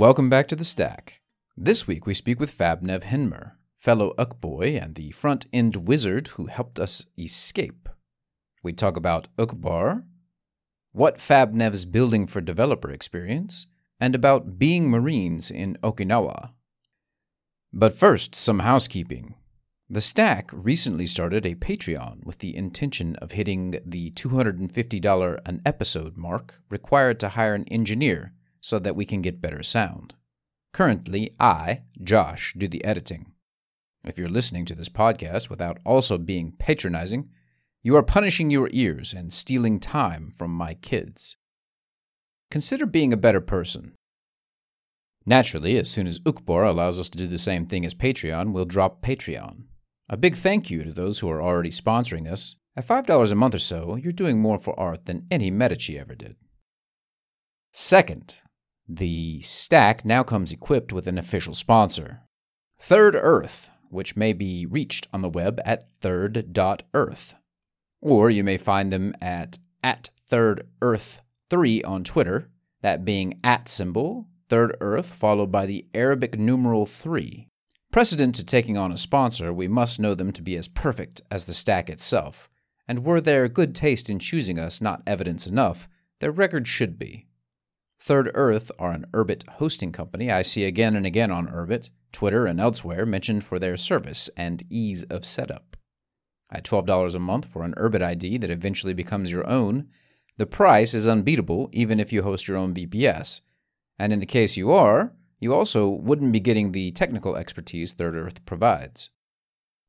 Welcome back to the Stack. This week we speak with Fabnev Hinmur, fellow Ukboy and the front end wizard who helped us escape. We talk about Uqbar, what Fabnev's building for developer experience, and about being Marines in Okinawa. But first, some housekeeping. The Stack recently started a Patreon with the intention of hitting the $250 an episode mark required to hire an engineer so that we can get better sound. Currently, I, Josh, do the editing. If you're listening to this podcast without also being patronizing, you are punishing your ears and stealing time from my kids. Consider being a better person. Naturally, as soon as Uqbar allows us to do the same thing as Patreon, we'll drop Patreon. A big thank you to those who are already sponsoring us. At $5 a month or so, you're doing more for art than any Medici ever did. Second, the stack now comes equipped with an official sponsor Third Earth, which may be reached on the web at third.earth. Or you may find them at, at Third Earth 3 on Twitter, that being at symbol, Third Earth followed by the Arabic numeral 3. Precedent to taking on a sponsor, we must know them to be as perfect as the stack itself, and were their good taste in choosing us not evidence enough, their record should be. Third Earth are an Urbit hosting company I see again and again on Urbit, Twitter, and elsewhere mentioned for their service and ease of setup. At $12 a month for an Urbit ID that eventually becomes your own, the price is unbeatable even if you host your own VPS. And in the case you are, you also wouldn't be getting the technical expertise Third Earth provides.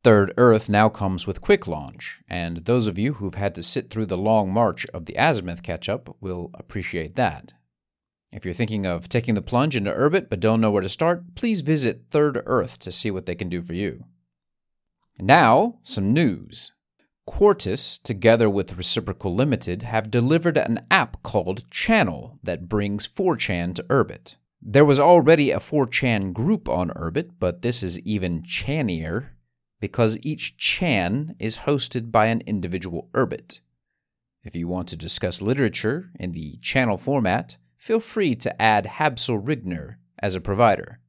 Third Earth now comes with Quick Launch, and those of you who've had to sit through the long march of the Azimuth catch up will appreciate that. If you're thinking of taking the plunge into Urbit but don't know where to start, please visit Third Earth to see what they can do for you. Now, some news. Quartus, together with Reciprocal Limited, have delivered an app called Channel that brings 4chan to Urbit. There was already a 4chan group on Urbit, but this is even channier because each chan is hosted by an individual Urbit. If you want to discuss literature in the channel format, feel free to add Habsel Rigner as a provider.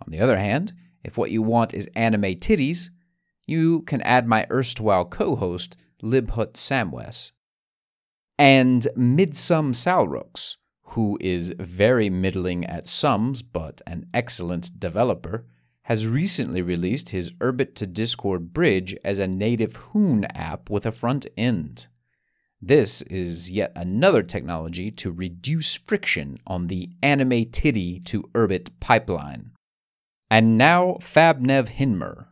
On the other hand, if what you want is anime titties, you can add my erstwhile co host, Libhut Samwes. And Midsum Salrux, who is very middling at sums but an excellent developer, has recently released his Urbit to Discord bridge as a native Hoon app with a front end. This is yet another technology to reduce friction on the anime titty to Urbit pipeline. And now Fabnev Hinmur.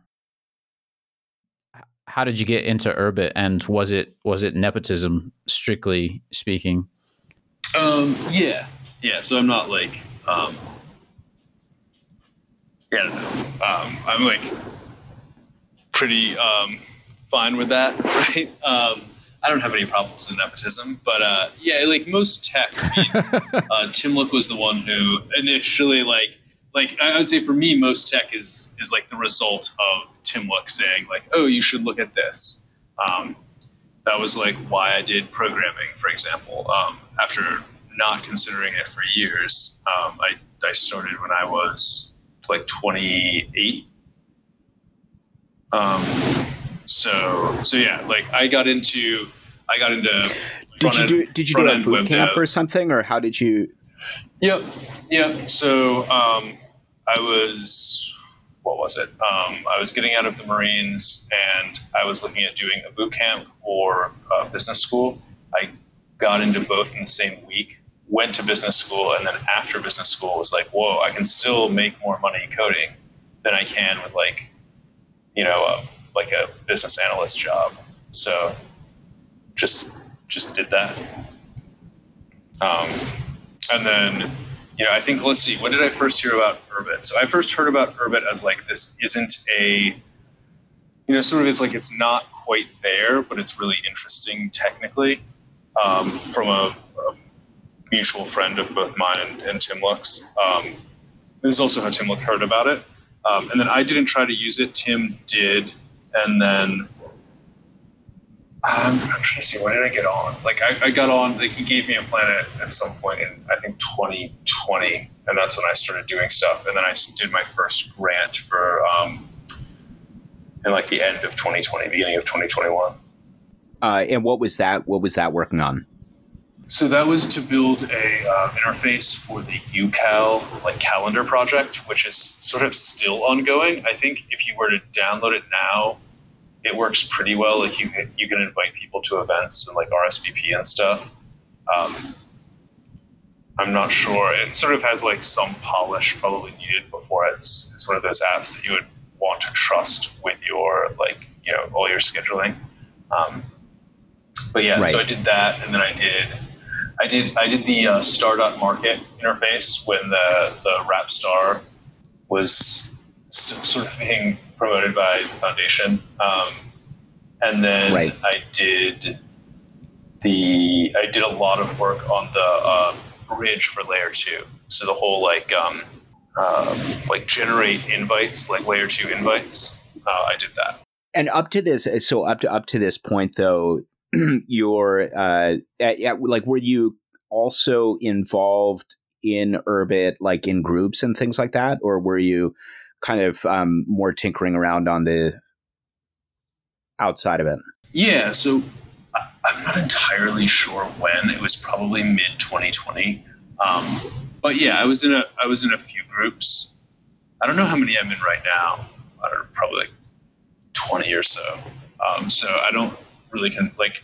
How did you get into Urbit, and was it was it nepotism, strictly speaking? Um, yeah, yeah. So I'm not like, um, yeah, I don't know. Um, I'm like pretty um, fine with that, right? Um, I don't have any problems with nepotism, but uh, yeah, like most tech, I mean, uh, Tim Look was the one who initially like like I would say for me, most tech is is like the result of Tim Look saying like, oh, you should look at this. Um, that was like why I did programming, for example. Um, after not considering it for years, um, I I started when I was like 28. So so yeah, like I got into I got into. Did you do Did you do a boot camp dev. or something, or how did you? Yep, yep. So um, I was what was it? Um, I was getting out of the Marines, and I was looking at doing a boot camp or a business school. I got into both in the same week. Went to business school, and then after business school, was like, "Whoa! I can still make more money coding than I can with like, you know, a, like a business analyst job." So just just did that. Um, and then, you know, I think let's see, when did I first hear about Urbit? So I first heard about Urbit as like this isn't a, you know, sort of it's like it's not quite there, but it's really interesting technically. Um, from a, a, mutual friend of both mine and, and Tim Look's. Um, this is also how Tim Look heard about it. Um, and then I didn't try to use it. Tim did, and then um, I'm trying to see when did I get on. Like I, I got on. Like he gave me a planet at some point, in I think think 2020, and that's when I started doing stuff. And then I did my first grant for um, in like the end of 2020, beginning of 2021. Uh, and what was that? What was that working on? So that was to build a uh, interface for the UCal like calendar project, which is sort of still ongoing. I think if you were to download it now, it works pretty well. Like you can, you can invite people to events and like RSVP and stuff. Um, I'm not sure. It sort of has like some polish probably needed before it's it's one of those apps that you would want to trust with your like you know all your scheduling. Um, but yeah, right. so I did that, and then I did I did I did the uh, Star.market interface when the the Wrapped Star was sort of being promoted by the foundation, um, and then right. I did the I did a lot of work on the uh, bridge for layer two. So the whole like um, um, like generate invites, like layer two invites. Uh, I did that. And up to this, so up to up to this point, though, your uh, at, at, like were you also involved in Urbit, like in groups and things like that, or were you kind of um, more tinkering around on the outside of it? Yeah, so I'm not entirely sure when. It was probably mid 2020. Um, but yeah, I was in a I was in a few groups. I don't know how many I'm in right now. I don't know, probably like 20 or so. Um, so I don't really can like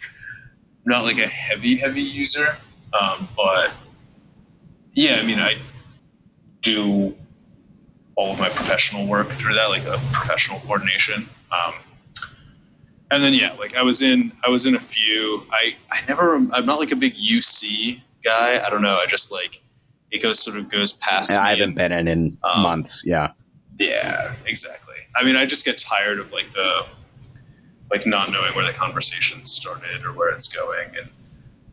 not like a heavy heavy user, um, but yeah, I mean I do all of my professional work through that, like a professional coordination. Um, and then yeah, like I was in I was in a few. I I never I'm not like a big UC guy. I don't know. I just like it goes sort of goes past. I haven't and, been in in um, months. Yeah. Yeah, exactly. I mean, I just get tired of like the like not knowing where the conversation started or where it's going. And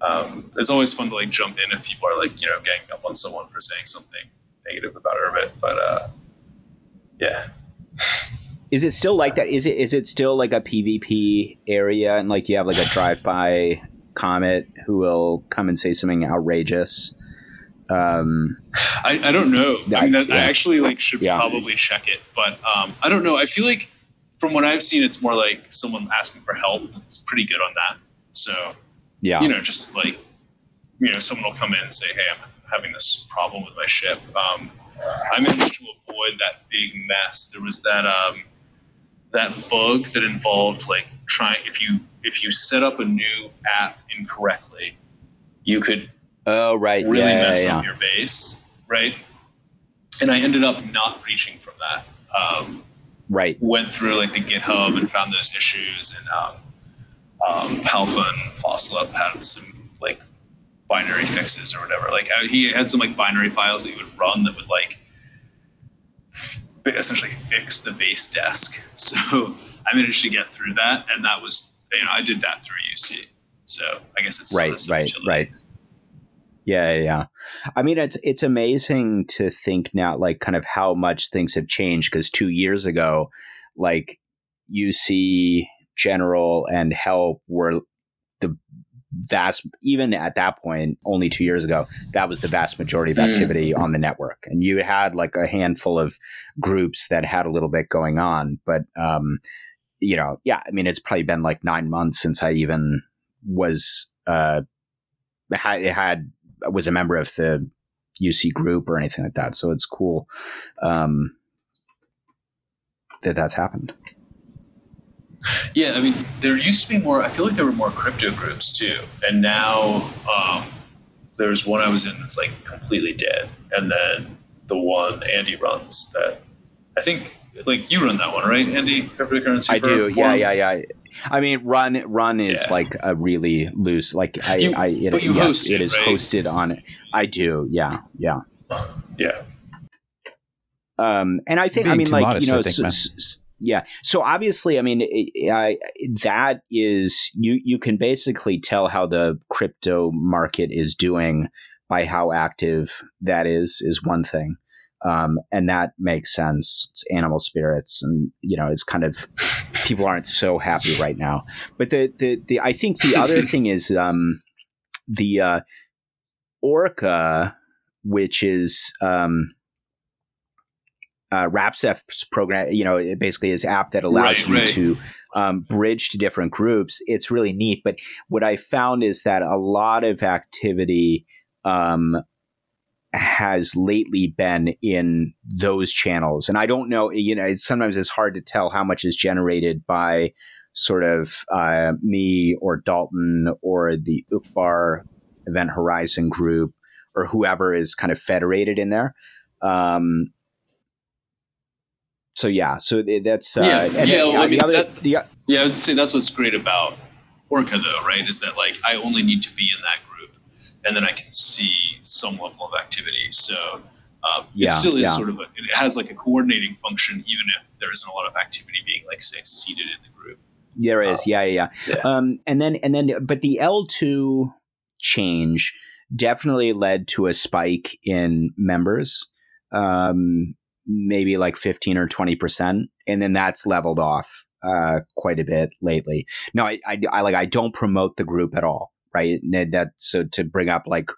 um, it's always fun to like jump in if people are like, you know, ganging up on someone for saying something negative about Urbit. But uh, yeah. Is it still like that? Is it is it still like a PvP area and like you have like a drive by comet who will come and say something outrageous? Um, I, I don't know. I, mean, that, yeah. I actually like should yeah. probably check it, but um, I don't know. I feel like from what I've seen, it's more like someone asking for help. It's pretty good on that. So, yeah, you know, just like, you know, someone will come in and say, "Hey, I'm having this problem with my ship." Um, I managed to avoid that big mess. There was that um, that bug that involved like trying if you if you set up a new app incorrectly, you could oh right really yeah, mess yeah, up your base, right? And I ended up not reaching from that. Um, right went through like the GitHub and found those issues, and um, um, Halpha and Fossil Up had some like binary fixes or whatever. Like uh, he had some like binary files that he would run that would like f- essentially fix the base desk. So I managed to get through that, and that was you know I did that through UC. So I guess it's right, right, right. Yeah, yeah. I mean, it's it's amazing to think now, like, kind of how much things have changed. Because two years ago, like, UC General and Help were the vast. Even at that point, only two years ago, that was the vast majority of hmm. activity mm. on the network, and you had like a handful of groups that had a little bit going on. But, um, you know, yeah, I mean, it's probably been like nine months since I even was. Uh, had, had was a member of the UC group or anything like that. So it's cool um, that that's happened. Yeah, I mean, there used to be more. I feel like there were more crypto groups too, and now um, there's one I was in that's like completely dead, and then the one Andy runs that I think like you run that one, right, Andy? Cryptocurrency. I do. Yeah, yeah, yeah. I mean, run run is yeah. like a really loose. Like I, you, I it, but you yes, host it is right? hosted on. it. I do. Yeah, yeah, yeah. Um, and I think Being I mean, like modest, you know, think, so, so, yeah. So obviously, I mean, I, that is you. You can basically tell how the crypto market is doing by how active that is. Is one thing. Um, and that makes sense. It's animal spirits, and you know, it's kind of people aren't so happy right now. But the the, the I think the other thing is um, the uh, Orca which is um, uh, RapSef's program. You know, it basically is app that allows Right, you right. to um, bridge to different groups. It's really neat. But what I found is that a lot of activity um, has lately been in those channels, and I don't know. You know, it's, sometimes it's hard to tell how much is generated by sort of uh, me or Dalton or the Uqbar Event Horizon group or whoever is kind of federated in there. Um, so yeah, so that's uh, Yeah, and yeah, well, I the mean, other that- the Yeah, I would say that's what's great about Orca, though, right? Is that like I only need to be in that group, and then I can see some level of activity. So um, Yeah, it still is yeah. sort of a, it has like a coordinating function, even if there isn't a lot of activity being like say seated in the group. There is, yeah, yeah, yeah. yeah. Um, and then and then, but the L two change definitely led to a spike in members, um, maybe like fifteen or twenty percent, and then that's leveled off uh, quite a bit lately. No, I, I, I like I don't promote the group at all, right? That so to bring up like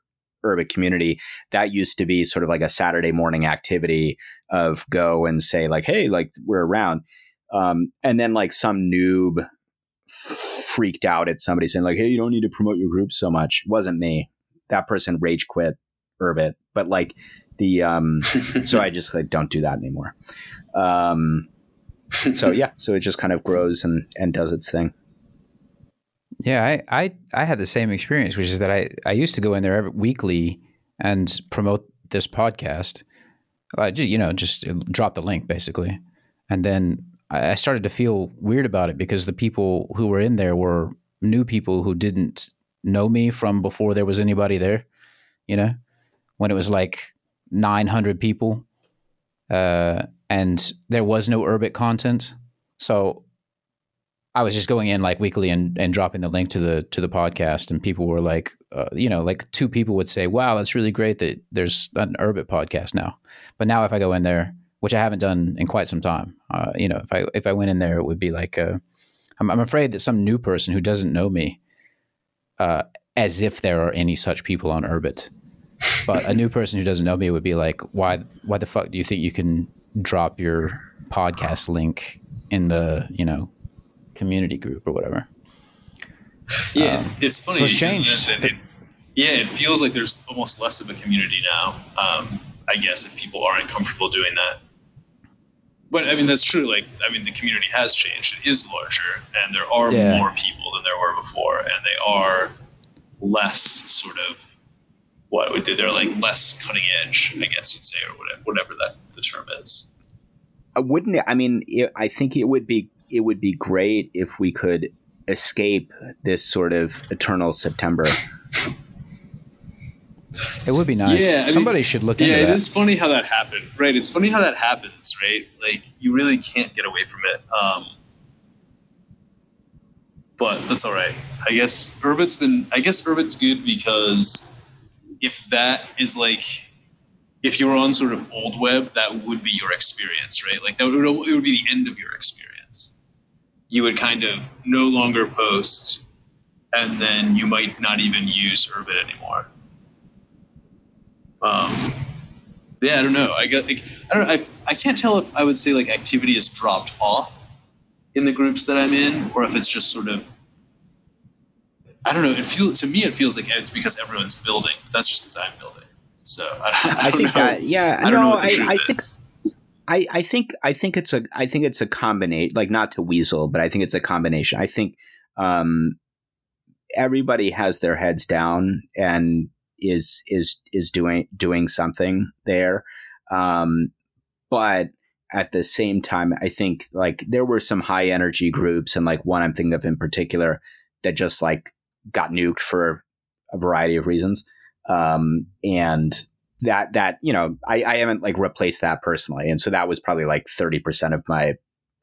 Urbit community that used to be sort of like a saturday morning activity of go and say like hey like we're around um, and then like some noob freaked out at somebody saying like, "Hey, you don't need to promote your group so much." It wasn't me. That person rage quit Urbit, but like the um, so I just like don't do that anymore. Um, so yeah, so it just kind of grows and and does its thing. Yeah, I, I I had the same experience, which is that I, I used to go in there every, weekly and promote this podcast. I just, you know, just drop the link basically, and then I I started to feel weird about it because the people who were in there were new people who didn't know me from before there was anybody there. You know, when it was like nine hundred people, uh, and there was no Urbit content, so I was just going in like weekly and, and dropping the link to the to the podcast, and people were like, uh, you know, like two people would say, "Wow, that's really great that there's an Urbit podcast now." But now, if I go in there, which I haven't done in quite some time, uh, you know, if I if I went in there, it would be like, uh, I'm, I'm afraid that some new person who doesn't know me, uh, as if there are any such people on Urbit, but a new person who doesn't know me would be like, "Why why the fuck do you think you can drop your podcast link in the you know?" community group or whatever. Yeah, Um, it's funny. so it's isn't it, it- yeah, it feels like there's almost less of a community now. Um, I guess if people aren't comfortable doing that. But I mean, that's true. Like, I mean, the community has changed. It is larger, and there are Yeah. more people than there were before, and they are less sort of what would they? They're like less cutting edge, I guess you'd say, or whatever, whatever that the term is. Uh, Wouldn't it? I mean, it, I think it would be it would be great if we could escape this sort of eternal September. It would be nice. Yeah, I mean- Somebody should look into Yeah, it that. is funny how that happened, right? It's funny how that happens, right? Like you really can't get away from it. Um, but that's all right. I guess Urbit's been. I guess Urbit's good because if that is like, if you're on sort of old web, that would be your experience, right? Like that would it would be the end of your experience. You would kind of no longer post, and then you might not even use Urbit anymore. Um, yeah, I don't know. I got like I don't. I I can't tell if I would say like activity has dropped off in the groups that I'm in, or if it's just sort of. I don't know. It feel to me it feels like it's because everyone's building. But that's just because I'm building. So I, I, I think know. that yeah, I don't know no, what the I, truth I think is. I, I think I think it's a I think it's a combination like not to weasel, but I think it's a combination. I think um, everybody has their heads down and is is is doing doing something there. Um, but at the same time, I think like there were some high energy groups and like one I'm thinking of in particular that just like got nuked for a variety of reasons. Um, and that that you know I, I haven't like replaced that personally. And so that was probably like 30% of my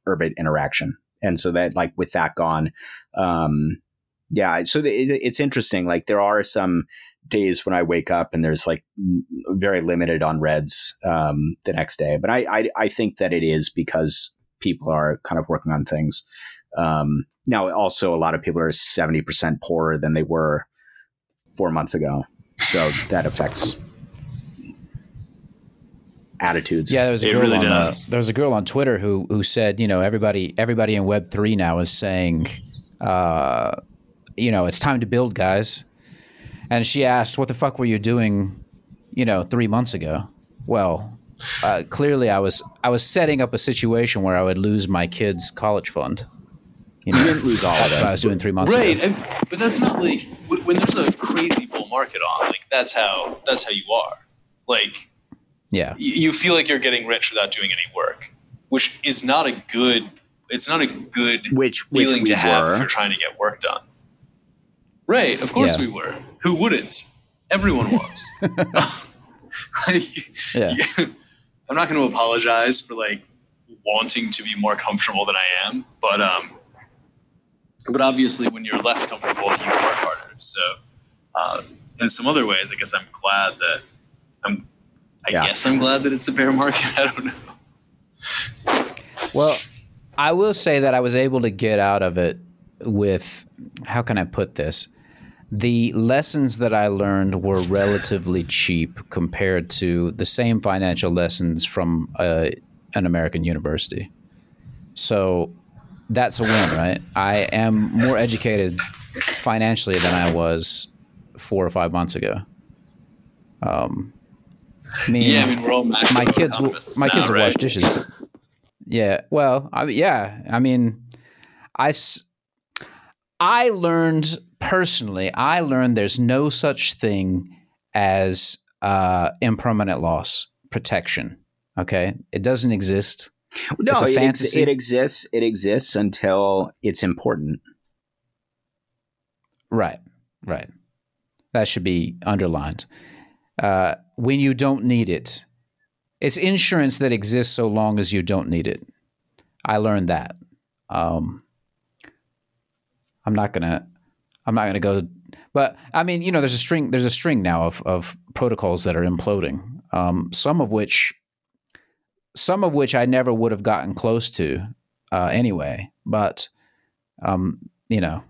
Urbit interaction. And so that like with that gone um yeah so the, it, it's interesting. Like there are some days when i wake up and there's like very limited on reds um the next day. But I, I i think that it is because people are kind of working on things. Um now also a lot of people are 70% poorer than they were four months ago so that affects attitudes. Yeah, there was a It girl really on uh, there was a girl on Twitter who who said, you know, everybody everybody in Web three now is saying, uh, you know, it's time to build, guys. And she asked, "What the fuck were you doing, you know, three months ago?" Well, uh, clearly I was I was setting up a situation where I would lose my kids' college fund. You You didn't lose all of that's what I was doing three months right, ago. and, but that's not like when when there's a crazy bull market on. Like that's how that's how you are. Like Yeah, y- you feel like you're getting rich without doing any work, which is not a good. It's not a good Which feeling which we to have if you're trying to get work done. Right, of course Yeah. we were. Who wouldn't? Everyone was. yeah, I'm not going to apologize for like wanting to be more comfortable than I am, but um, but obviously when you're less comfortable, you work harder. So, uh, in some other ways, I guess I'm glad that I'm. I Yeah. guess I'm glad that it's a bear market. I don't know. Well, I will say that I was able to get out of it with how can I put this? The lessons that I learned were relatively cheap compared to the same financial lessons from uh, an American university. So that's a win, right? I am more educated financially than I was four or five months ago. Um, I mean, Yeah, I mean we're all my kids will my now, kids will right? wash dishes. Yeah, well, I, yeah, I mean, I, I learned personally. I learned there's no such thing as uh, impermanent loss protection. Okay, it doesn't exist. No, It's a it, it exists. It exists until it's important. Right, right. That should be underlined. Uh, when you don't need it, it's insurance that exists so long as you don't need it. I learned that. Um, I'm not gonna. I'm not gonna go. But I mean, you know, there's a string. There's a string now of of protocols that are imploding. Um, some of which, some of which I never would have gotten close to uh, anyway. But, um, you know,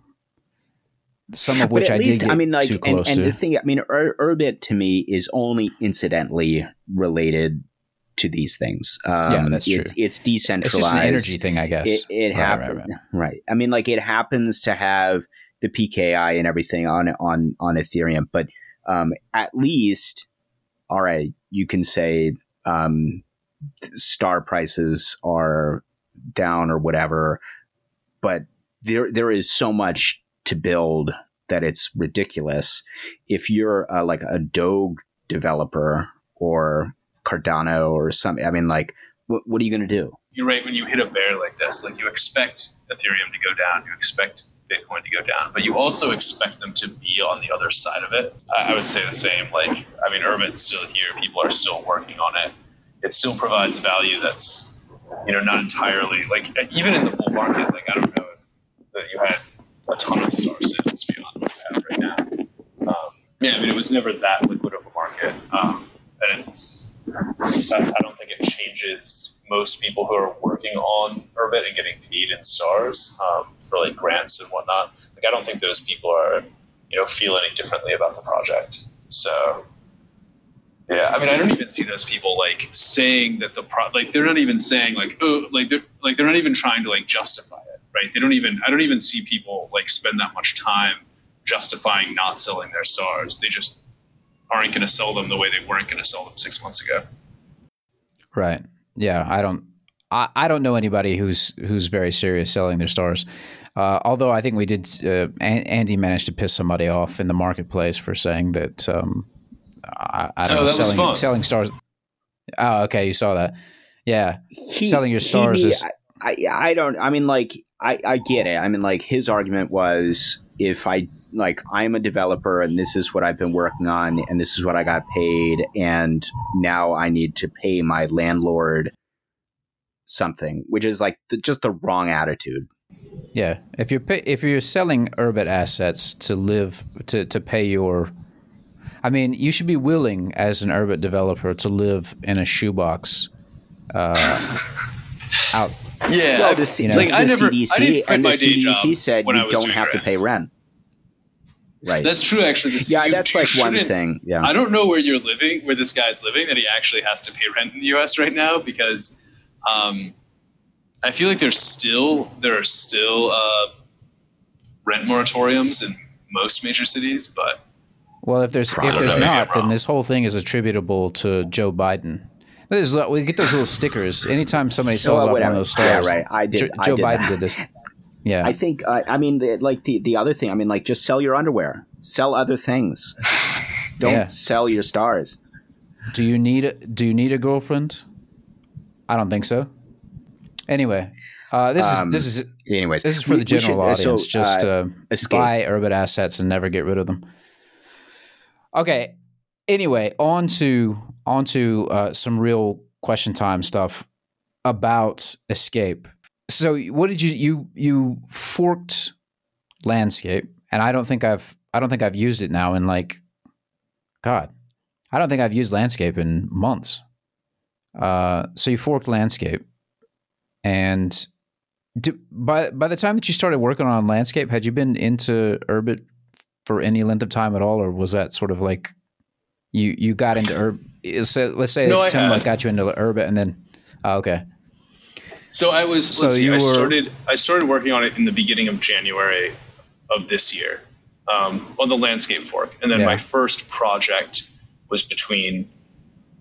some of which I least, did get I mean, like, too and, close and to. the thing, I mean, Ur- Urbit to me is only incidentally related to these things. Um, Yeah, that's true. It's, it's it's decentralized. just an energy thing, I guess. It, it Right, happens, right, right, I mean, like, it happens to have the PKI and everything on on on Ethereum, but um, at least, all right, you can say um, star prices are down or whatever, but there there is so much to build that it's ridiculous. If you're uh, like a Doge developer or Cardano or something, I mean, like, what, what are you going to do? you're right when you hit a bear like this like you expect ethereum to go down you expect bitcoin to go down but you also expect them to be on the other side of it i, I would say the same like i mean urbit's still here people are still working on it it still provides value that's you know not entirely like even in the bull market like i don't know if that you had a ton of star sales beyond what you have right now um, yeah i mean it was never that liquid of a market um, and it's I, I don't think it changes most people who are working on Urbit and getting paid in stars um, for like grants and whatnot. Like I don't think those people are, you know, feel any differently about the project. So yeah, I mean, I don't even see those people like saying that the pro like they're not even saying like oh like they're like they're not even trying to like justify it, right? They don't even I don't even see people like spend that much time justifying not selling their stars. They just aren't going to sell them the way they weren't going to sell them six months ago. Right. Yeah. I don't. I, I don't know anybody who's who's very serious selling their stars. Uh, although I think we did. Uh, An- Andy managed to piss somebody off in the marketplace for saying that. Um, I, I don't Oh, know. selling selling stars. Oh, okay. You saw that. Yeah. He- Selling your stars be- is- I, I don't. I mean, like, I, I get it. I mean, like, his argument was if I like I'm a developer and this is what I've been working on and this is what I got paid and now I need to pay my landlord something, which is like the, just the wrong attitude. Yeah. If you're pay, if you're selling Urbit assets to live to to pay your, I mean, you should be willing as an Urbit developer to live in a shoebox. Uh, out Yeah, Well, the, you know, the, like, I never- I CDC didn't and the CDC said you don't doing have to pay rent. right. That's true, actually. This, yeah, you- that's you like one thing. Yeah. I don't know where you're living, where this guy's living, that he actually has to pay rent in the U.S. right now because um, I feel like there's still there are still uh, rent moratoriums in most major cities, but Well, if there's if there's not, then this whole thing is attributable to Joe Biden. There's, we get those little stickers anytime somebody sells Oh, off one of those Yeah, stars. right. I did- Jo- I Joe did Biden that. did this. Yeah. I think. Uh, I mean, the, like the the other thing. I mean, like just sell your underwear. Sell other things. Don't Yeah. sell your stars. do you need a, Do you need a girlfriend? I don't think so. Anyway, uh, this Um, is this is Anyways, this is for we- the general should- audience. so, just uh, uh, buy Urbit assets and never get rid of them. Okay. Anyway, on to on to uh, some real question time stuff about escape. So, what did you you you forked landscape? And I don't think I've I don't think I've used it now in like, God, I don't think I've used landscape in months. Uh, so you forked landscape, and do, by by the time that you started working on landscape, had you been into Urbit for any length of time at all, or was that sort of like you you got into Urb? So let's say No, Tim like got you into Urbit, and then oh, okay, So I was. So let's see, you I were- started. I started working on it in the beginning of January of this year, um, on the landscape fork, and then Yeah. my first project was between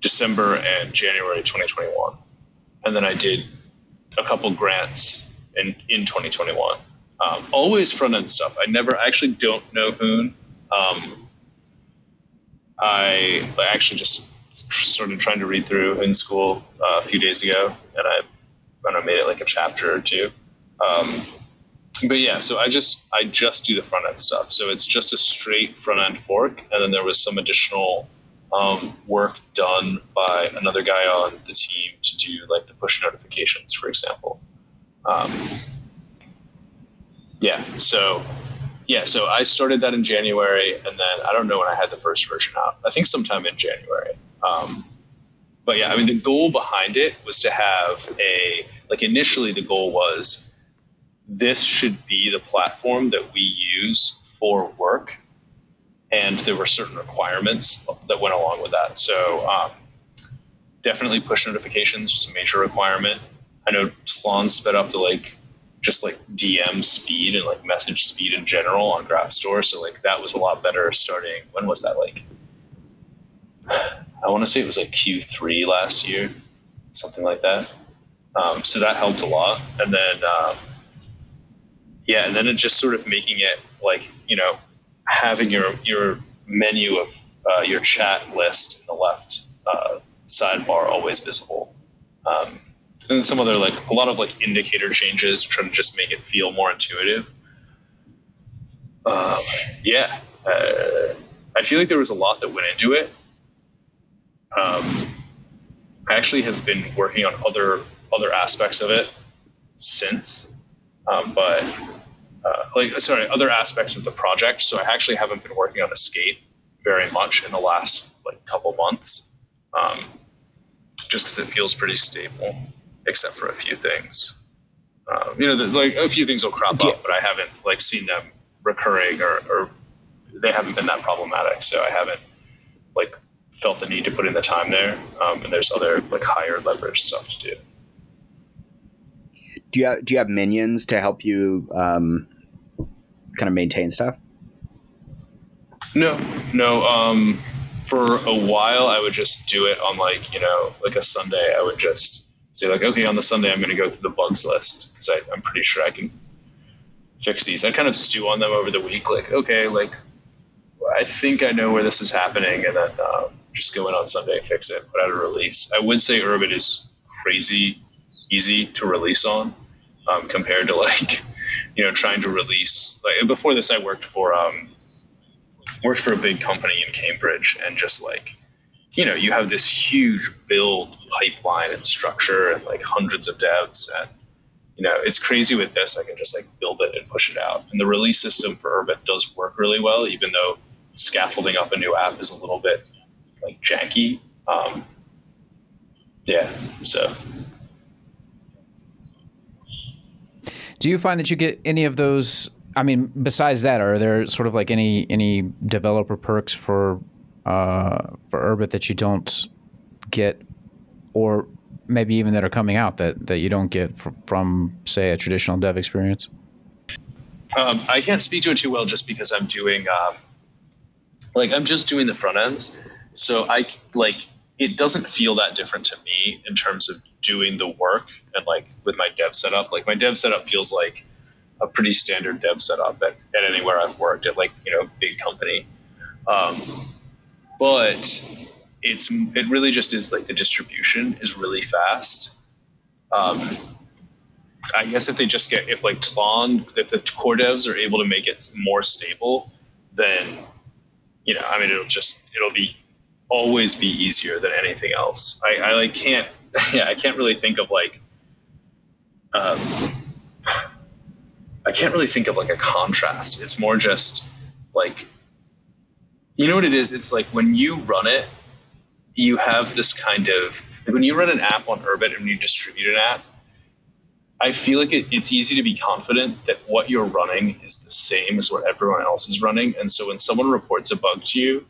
December and January 2021, and then I did a couple grants in in 2021. Um, always front end stuff. I never I actually don't know Hoon. Um, I I actually just started trying to read through in school uh, a few days ago, and I've kind of made it like a chapter or two. Um, but yeah, so I just I just do the front end stuff. So it's just a straight front end fork, and then there was some additional um, work done by another guy on the team to do like the push notifications, for example. Um, yeah, so yeah, so I started that in January, and then I don't know when I had the first version out. I think sometime in January. Um, but yeah, I mean, the goal behind it was to have a like initially the goal was this should be the platform that we use for work, and there were certain requirements that went along with that. So um, definitely push notifications was a major requirement. I know Salon sped up to like just like DM speed and like message speed in general on Graph Store. So like that was a lot better starting. When was that? Like I want to say it was like Q3 last year, something like that. Um, so that helped a lot. And then um, yeah, and then it just sort of making it like you know having your your menu of uh, your chat list in the left uh, sidebar always visible. Um, and some other like a lot of like indicator changes to try to just make it feel more intuitive. Um, yeah, uh, I feel like there was a lot that went into it. Um, I actually have been working on other other aspects of it since, um, but uh, like sorry, other aspects of the project. So I actually haven't been working on Escape very much in the last like couple months, um, just because it feels pretty stable, except for a few things. Um, you know, the, like a few things will crop up, but I haven't like seen them recurring or, or they haven't been that problematic. So I haven't like felt the need to put in the time there. Um, and there's other like higher leverage stuff to do. Do you have, do you have minions to help you um, kind of maintain stuff? No, no. Um, for a while, I would just do it on like you know like a Sunday. I would just say like, okay, on the Sunday, I'm going to go through the bugs list because I'm pretty sure I can fix these. I kind of stew on them over the week. Like, okay, like I think I know where this is happening, and then um, just go in on Sunday, fix it, put out a release. I would say Urbit is crazy easy to release on um, compared to like you know trying to release. Like before this, I worked for. Um, worked for a big company in Cambridge and just like you know you have this huge build pipeline and structure and like hundreds of devs and you know it's crazy with this I can just like build it and push it out. And the release system for Urbit does work really well even though scaffolding up a new app is a little bit like janky. Um, yeah so. Do you find that you get any of those I mean, besides that, are there sort of like any any developer perks for uh, for Urbit that you don't get, or maybe even that are coming out that that you don't get from, from say a traditional dev experience? Um, I can't speak to it too well just because I'm doing um, like I'm just doing the front ends, so I like it doesn't feel that different to me in terms of doing the work and like with my dev setup. Like my dev setup feels like a pretty standard dev setup at, at anywhere I've worked at like you know big company. Um, but it's it really just is like the distribution is really fast. Um, I guess if they just get if like Tlon, if the core devs are able to make it more stable, then you know, I mean, it'll just it'll be always be easier than anything else. I, I like can't yeah I can't really think of like um, I can't really think of like a contrast. It's more just like you know what it is. It's like when you run it, you have this kind of like when you run an app on Urbit and you distribute an app. I feel like it, it's easy to be confident that what you're running is the same as what everyone else is running, and so when someone reports a bug to you,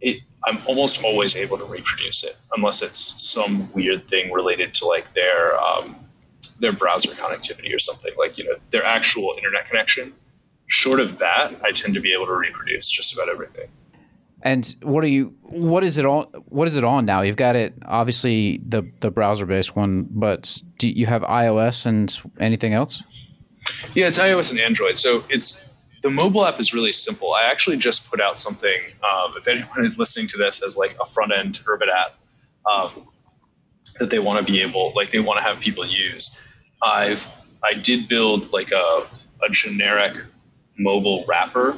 it I'm almost always able to reproduce it, unless it's some weird thing related to like their um, their browser connectivity or something like you know their actual internet connection. Short of that, I tend to be able to reproduce just about everything. And what are you? What is it on? What is it on now? You've got it obviously the the browser based one, but do you have iOS and anything else? Yeah, it's iOS and Android. So it's the mobile app is really simple. I actually just put out something. Um, if anyone is listening to this as like a front end Urbit app um, that they want to be able, like they want to have people use, I've I did build like a a generic mobile wrapper.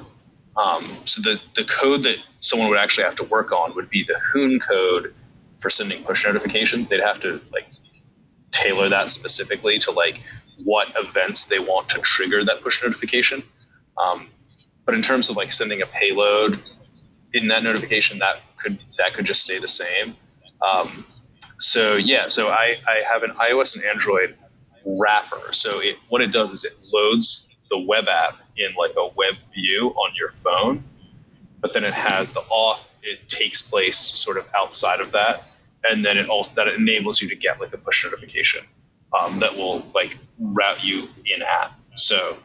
Um, so the the code that someone would actually have to work on would be the Hoon code for sending push notifications. They'd have to like tailor that specifically to like what events they want to trigger that push notification. Um, but in terms of like sending a payload in that notification, that could that could just stay the same. Um, so yeah, so I, I have an iOS and Android wrapper. So it, what it does is it loads the web app in like a web view on your phone, but then it has the auth. It takes place sort of outside of that, and then it also that enables you to get like a push notification um, that will like route you in app. So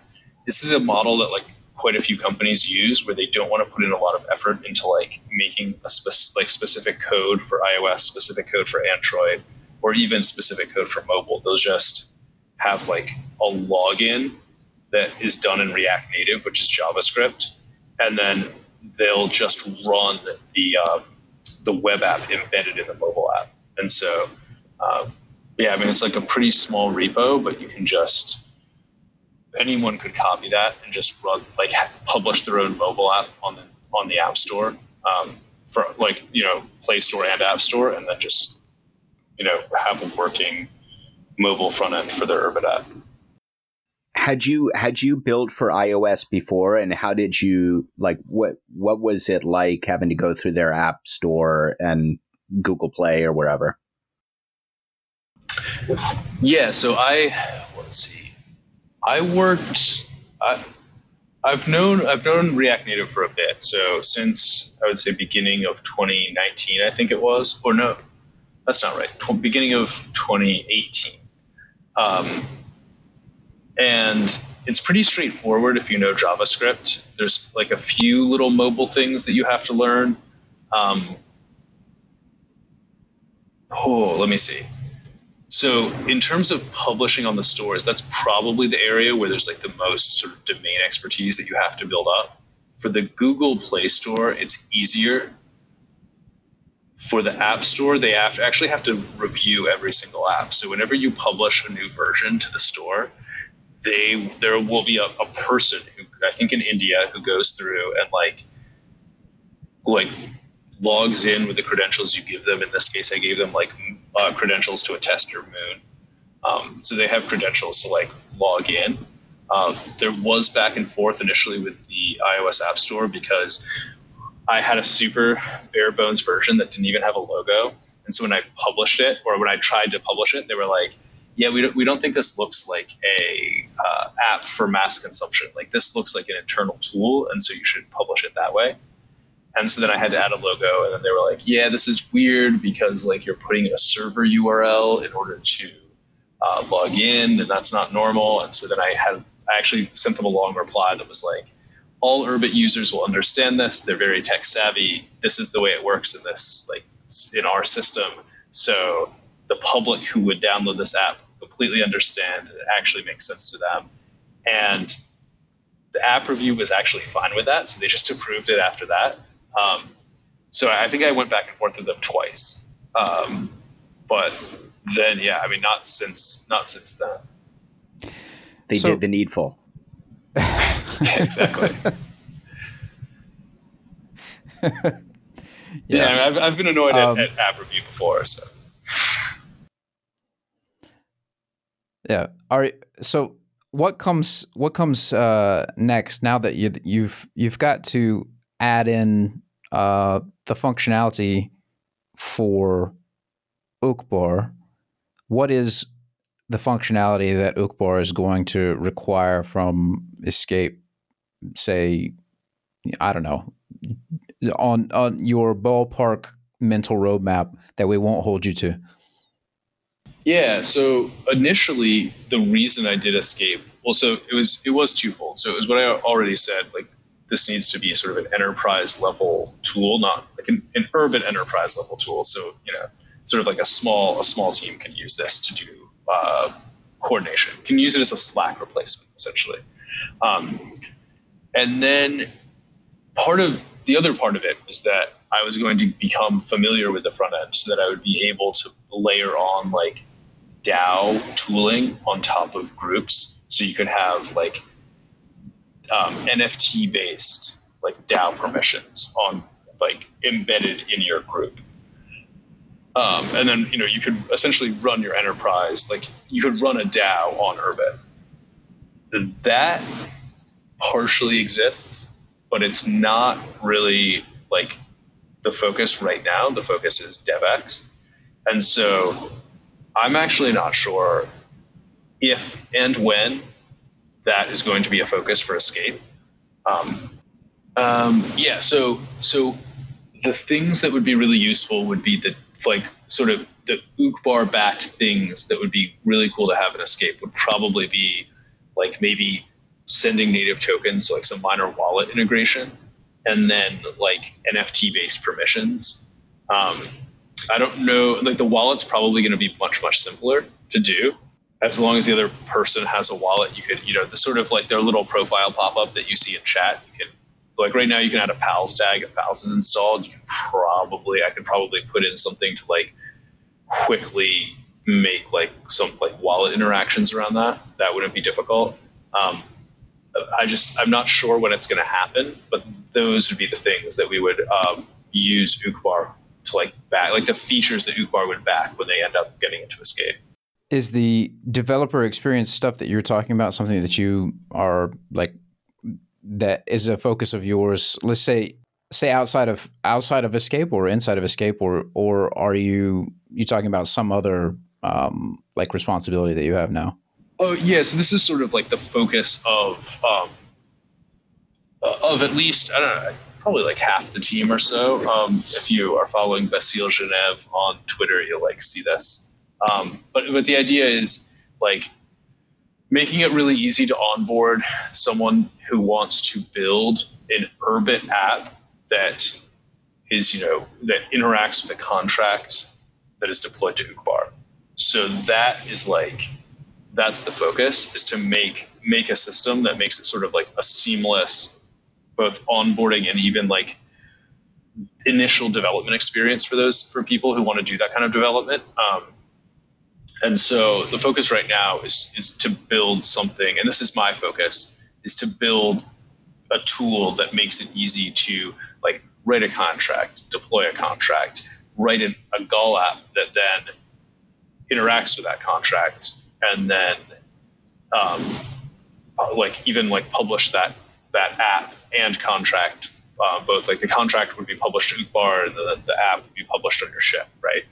this is a model that like quite a few companies use where they don't want to put in a lot of effort into like making a spe- like specific code for iOS, specific code for Android, or even specific code for mobile. They'll just have like a login that is done in React Native, which is JavaScript, and then they'll just run the um, the web app embedded in the mobile app. And so, um, yeah, I mean, it's like a pretty small repo, but you can just anyone could copy that and just run like publish their own mobile app on the on the App Store um, for like you know Play Store and App Store, and then just you know have a working mobile front end for their Urbit app. Had you had you built for iOS before, and how did you like what what was it like having to go through their App Store and Google Play or wherever? Yeah, so I let's see. I worked. I, I've known I've known React Native for a bit. So since I would say beginning of 2019, I think it was, or no, that's not right. Tw- beginning of 2018, um, and it's pretty straightforward if you know JavaScript. There's like a few little mobile things that you have to learn. Um, oh, let me see. So, in terms of publishing on the stores, that's probably the area where there's like the most sort of domain expertise that you have to build up. For the Google Play Store, it's easier. For the App Store, they actually have to review every single app. So, whenever you publish a new version to the store, they there will be a, a person who I think in India who goes through and like like logs in with the credentials you give them. In this case, I gave them like uh, credentials to a tester moon. Um, so they have credentials to like log in. Um, there was back and forth initially with the iOS App Store because I had a super bare bones version that didn't even have a logo. And so when I published it, or when I tried to publish it, they were like, "Yeah, we don't, we don't think this looks like a uh, app for mass consumption. Like this looks like an internal tool, and so you should publish it that way. And so then I had to add a logo, and then they were like, "Yeah, this is weird because like you're putting in a server URL in order to uh, log in, and that's not normal." And so then I had I actually sent them a long reply that was like, "All Urbit users will understand this. They're very tech savvy. This is the way it works in this like in our system. So the public who would download this app completely understand. It actually makes sense to them, and." The app review was actually fine with that, so they just approved it after that. Um, so I think I went back and forth with them twice. Um, but then, yeah, I mean, not since not since then. They So- did the needful. exactly. Yeah. Yeah, I mean, I've, I've been annoyed Um, at, at app review before. So Yeah. Are so what comes what comes uh, next now that you you've you've got to add in uh, the functionality for Uqbar. What is the functionality that Uqbar is going to require from Escape? Say, I don't know, on on your ballpark mental roadmap that we won't hold you to. Yeah, so initially the reason I did escape, well, so it was it was twofold. So it was what I already said, like this needs to be sort of an enterprise level tool, not like an, an Urbit enterprise level tool. So you know, sort of like a small a small team can use this to do uh, coordination. Can use it as a Slack replacement essentially. Um, and then part of the other part of it was that I was going to become familiar with the front end so that I would be able to layer on like DAO tooling on top of groups. So you could have like um, NFT based like DAO permissions on like embedded in your group. Um, and then you know you could essentially run your enterprise like you could run a DAO on Urbit. That partially exists, but it's not really like the focus right now. The focus is DevX. And so I'm actually not sure if and when that is going to be a focus for Escape. Um, um, yeah, so so the things that would be really useful would be the like sort of the Uqbar backed things that would be really cool to have in Escape would probably be like maybe sending native tokens, like some minor wallet integration, and then like NFT based permissions. Um, I don't know, like the wallet's probably going to be much, much simpler to do. As long as the other person has a wallet, you could, you know, the sort of like their little profile pop up that you see in chat. You can, like right now, you can add a pals tag if pals is installed. You probably, I could probably put in something to like quickly make like some like wallet interactions around that. That wouldn't be difficult. Um, I just I'm not sure when it's going to happen, but those would be the things that we would um, use Uqbar to like back, like the features that Uqbar would back when they end up getting into Escape. Is the developer experience stuff that you're talking about something that you are like that is a focus of yours? Let's say say outside of outside of Escape or inside of Escape, or or are you you talking about some other um, like responsibility that you have now? Oh yeah, so this is sort of like the focus of um, of at least I don't know, probably like half the team or so. Um, if you are following Basile Genève on Twitter, you'll like see this. Um, but but the idea is like making it really easy to onboard someone who wants to build an Urbit app that is you know that interacts with a contract that is deployed to Uqbar. So that is like that's the focus is to make make a system that makes it sort of like a seamless both onboarding and even like initial development experience for those for people who want to do that kind of development. Um, and so the focus right now is is to build something and this is my focus is to build a tool that makes it easy to like write a contract deploy a contract write an, a Gall app that then interacts with that contract and then um, like even like publish that that app and contract uh, both like the contract would be published to Uqbar and the, the app would be published on your ship right?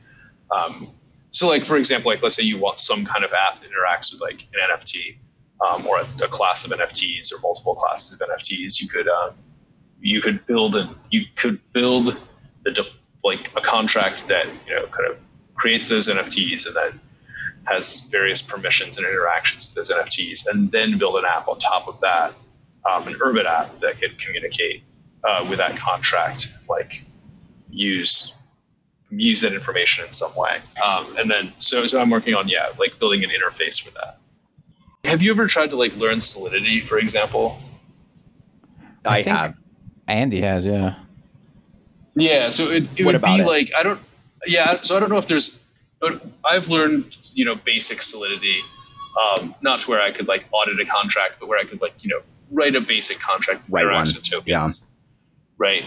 Um, so like for example like let's say you want some kind of app that interacts with like an NFT um, or a, a, class of NFTs or multiple classes of NFTs, you could um, you could build and you could build the like a contract that you know kind of creates those NFTs and then has various permissions and interactions with those NFTs, and then build an app on top of that, um, an Urbit app that could communicate uh, with that contract, like use use that information in some way. Um, and then so so I'm working on yeah, like building an interface for that. Have you ever tried to like learn Solidity, for example? I, I have. Andy has, yeah. Yeah, so it, it would be it? like I don't yeah, so I don't know if there's I've learned, you know, basic solidity, um, not to where I could like audit a contract, but where I could like, you know, write a basic contract right one. tokens. Yeah. Right.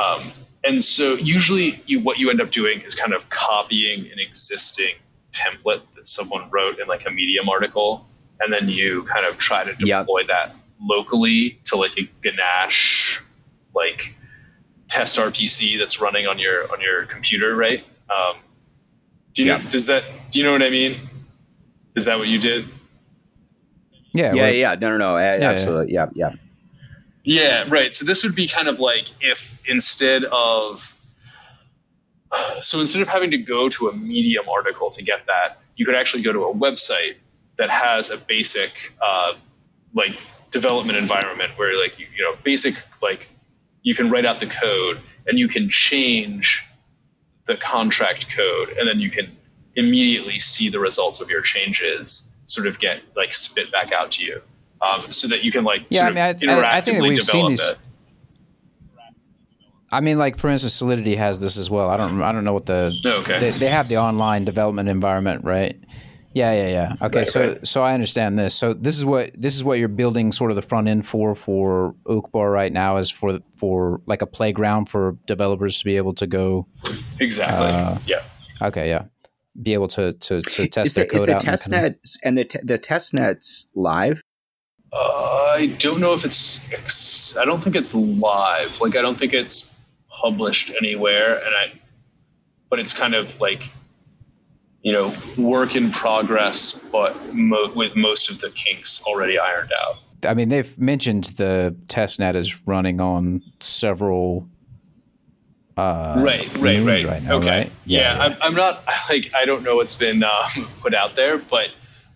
Um, and so usually you, what you end up doing is kind of copying an existing template that someone wrote in like a medium article and then you kind of try to deploy yep. that locally to like a ganache like test rpc that's running on your on your computer right um, do you know, does that do you know what i mean is that what you did yeah yeah yeah no no no yeah, absolutely yeah yeah. Yeah right so this would be kind of like if instead of so instead of having to go to a medium article to get that you could actually go to a website that has a basic uh, like development environment where like you, you know basic like you can write out the code and you can change the contract code and then you can immediately see the results of your changes sort of get like spit back out to you um, so that you can like yeah, I mean, I, I, I think we've seen these. It. I mean, like for instance, Solidity has this as well. I don't, I don't know what the. Okay. They, they have the online development environment, right? Yeah, yeah, yeah. Okay, right, so right. so I understand this. So this is what this is what you're building sort of the front end for for Uqbar right now is for for like a playground for developers to be able to go. Exactly. Uh, yeah. Okay. Yeah. Be able to to, to test the, their code is the out. Test net and the t- the test nets live. Uh, I don't know if it's. I don't think it's live. Like I don't think it's published anywhere, and I. But it's kind of like you know, work in progress, but mo- with most of the kinks already ironed out. I mean, they've mentioned the testnet is running on several. Uh, right, right, right. right now, okay. Right? Yeah, yeah, yeah. I'm, I'm, not like I don't know what's been um, put out there, but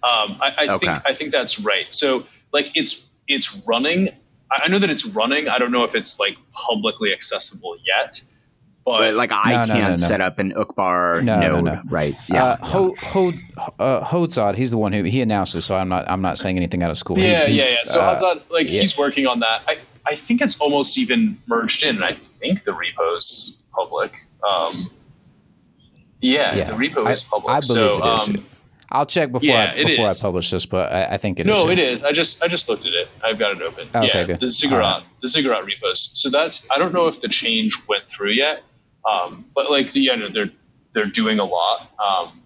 um, I, I okay. think I think that's right. So like it's it's running. I know that it's running. I don't know if it's like publicly accessible yet. But, like I no, can't no, no, set up an Uqbar node, right? Yeah. Uh, Ho, Ho, uh, Hozad, he's the one who he announced it, so I'm not I'm not saying anything out of school. Yeah, he, yeah, yeah. So uh, Hozad, like yeah. he's working on that. I I think it's almost even merged in. And I think the repo's public. Um, yeah, yeah, the repo I, is public. I believe so, it is. Um, I'll check before yeah, I before I publish this, but I, I think it no, is. No, it is. I just I just looked at it. I've got it open. okay, yeah, good. the Ziggurat, right. the Ziggurat repos. So that's I don't know if the change went through yet. Um, but like the, you know, they're they're doing a lot. Um,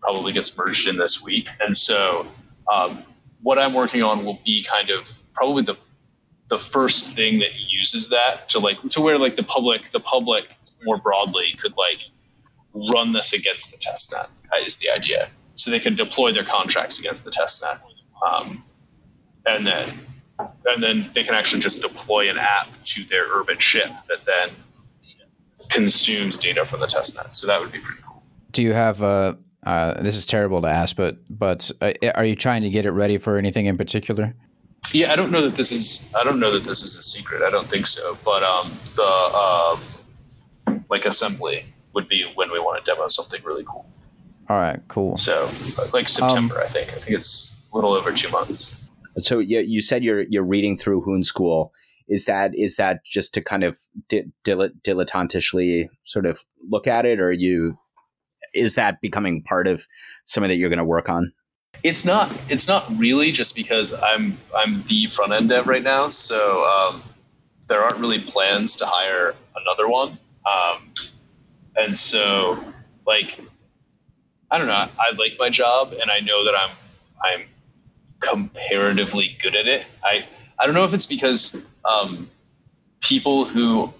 probably gets merged in this week, and so um, what I'm working on will be kind of probably the the first thing that uses that to like to where like the public the public more broadly could like run this against the testnet is the idea. So they can deploy their contracts against the testnet, um, and then and then they can actually just deploy an app to their Urbit ship that then consumes data from the testnet. So that would be pretty cool. Do you have a? Uh, this is terrible to ask, but but uh, are you trying to get it ready for anything in particular? Yeah, I don't know that this is. I don't know that this is a secret. I don't think so. But um, the um, like assembly would be when we want to demo something really cool. All right, cool. So like September, um, I think. I think it's a little over two months. So yeah, you said you're you're reading through Hoon School is that is that just to kind of di- dilettantishly sort of look at it or you is that becoming part of something that you're going to work on it's not it's not really just because i'm i'm the front end dev right now so um, there aren't really plans to hire another one um, and so like i don't know i like my job and i know that i'm i'm comparatively good at it i I don't know if it's because um, people who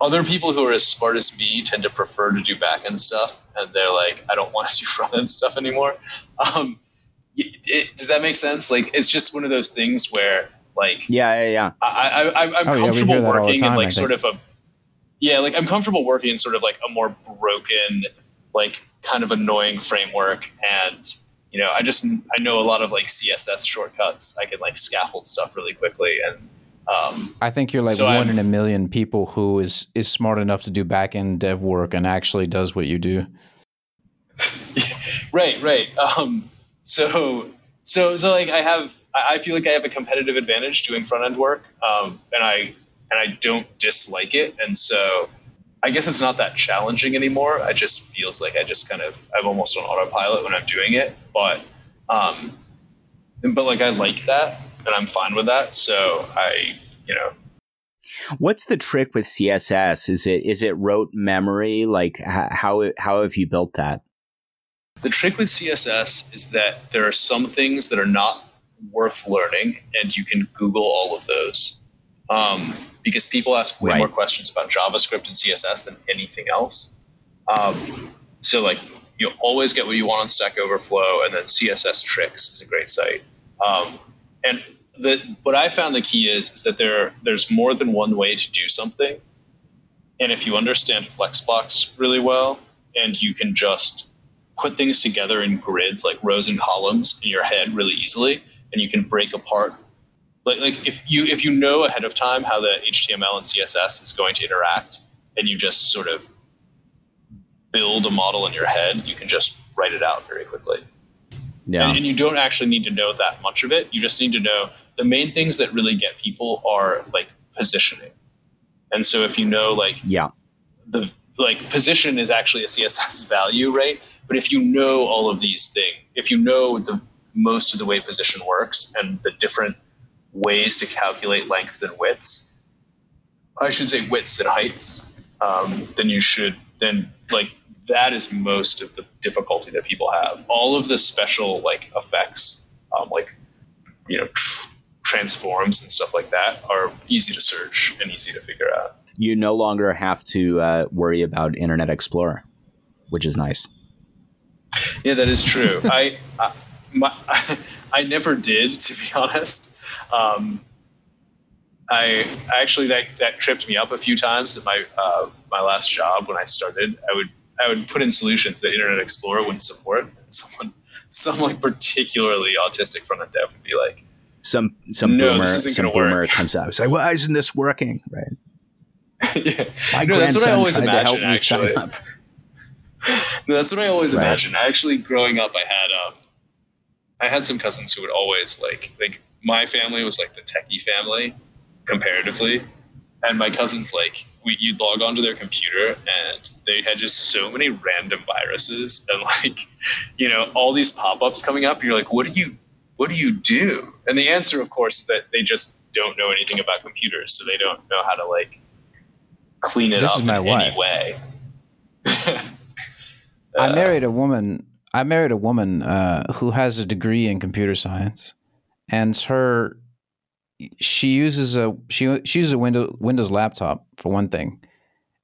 other people who are as smart as me tend to prefer to do back end stuff, and they're like, I don't want to do front end stuff anymore. Um, it, it, does that make sense? Like it's just one of those things where like yeah, yeah, yeah. I, I, I'm Oh, comfortable hear that all the working time, in like sort of a yeah, like I'm comfortable working in sort of like a more broken, like kind of annoying framework, and you know, I just I know a lot of like CSS shortcuts. I can like scaffold stuff really quickly, and um, I think you're like So one I'm- in a million people who is is smart enough to do back end dev work and actually does what you do. right, right. Um, so, so, so, like, I have, I feel like I have a competitive advantage doing front end work, um, and I, and I don't dislike it, and so, I guess it's not that challenging anymore. It just feels like I just kind of, I'm almost on autopilot when I'm doing it, but, um, but like I like that, and I'm fine with that. So I, you know, What's the trick with CSS? Is it is it rote memory? Like how how have you built that? The trick with CSS is that there are some things that are not worth learning, and you can Google all of those. Um, because people ask way Right. more questions about JavaScript and CSS than anything else. Um, so, like, you always get what you want on Stack Overflow, and then CSS Tricks is a great site. Um, and the, what I found the key is is that there there's more than one way to do something, and if you understand Flexbox really well, and you can just put things together in grids like rows and columns in your head really easily, and you can break apart. Like, like if you if you know ahead of time how the HTML and CSS is going to interact, and you just sort of build a model in your head, you can just write it out very quickly. Yeah. And, and you don't actually need to know that much of it. You just need to know the main things that really get people are like positioning. And so if you know like yeah. the like position is actually a CSS value, right? But if you know all of these things, if you know the most of the way position works and the different ways to calculate lengths and widths, I should say widths and heights, um, then you should then like that is most of the difficulty that people have. All of the special like effects, um, like you know tr- transforms and stuff like that, are easy to search and easy to figure out. You no longer have to uh, worry about Internet Explorer, which is nice. Yeah, that is true. I, I, my, I never did, to be honest. Um, I actually that that tripped me up a few times at my uh, my last job when I started. I would I would put in solutions that Internet Explorer wouldn't support. And someone, some like particularly autistic front end dev would be like, Some some No, boomer some gonna work. boomer comes up. It's like, why isn't this working? Right. yeah. My No, that's what I always tried to help imagine, actually. No, that's what I always Right. imagined. Actually, growing up, I had um, I had some cousins who would always like like my family was like the techie family comparatively, and my cousins like we you'd log onto their computer and they had just so many random viruses and like you know all these pop-ups coming up and you're like what do you what do you do and the answer of course is that they just don't know anything about computers so they don't know how to like clean it This up is my in wife. any way I Uh, married a woman. I married a woman uh, who has a degree in computer science, and her she uses a she she uses a Windows Windows laptop for one thing,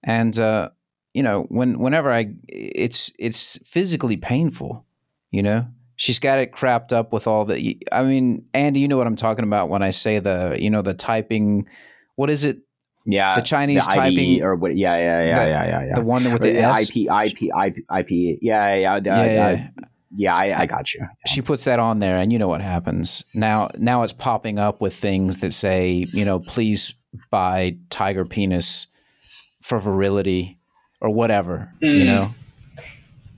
and uh, you know when whenever I it's it's physically painful, you know. She's got it crapped up with all the. I mean, Andy, you know what I'm talking about when I say the, you know, the typing. What is it? Yeah. The Chinese the typing, or what? Yeah, yeah, yeah, the- yeah, yeah, yeah. the one with the Or S. IP, IP, IP, IP. Yeah, yeah, yeah. yeah, yeah, yeah. yeah, I, I got you. she puts that on there and you know what happens now now it's popping up with things that say you know please buy tiger penis for virility or whatever you Mm. know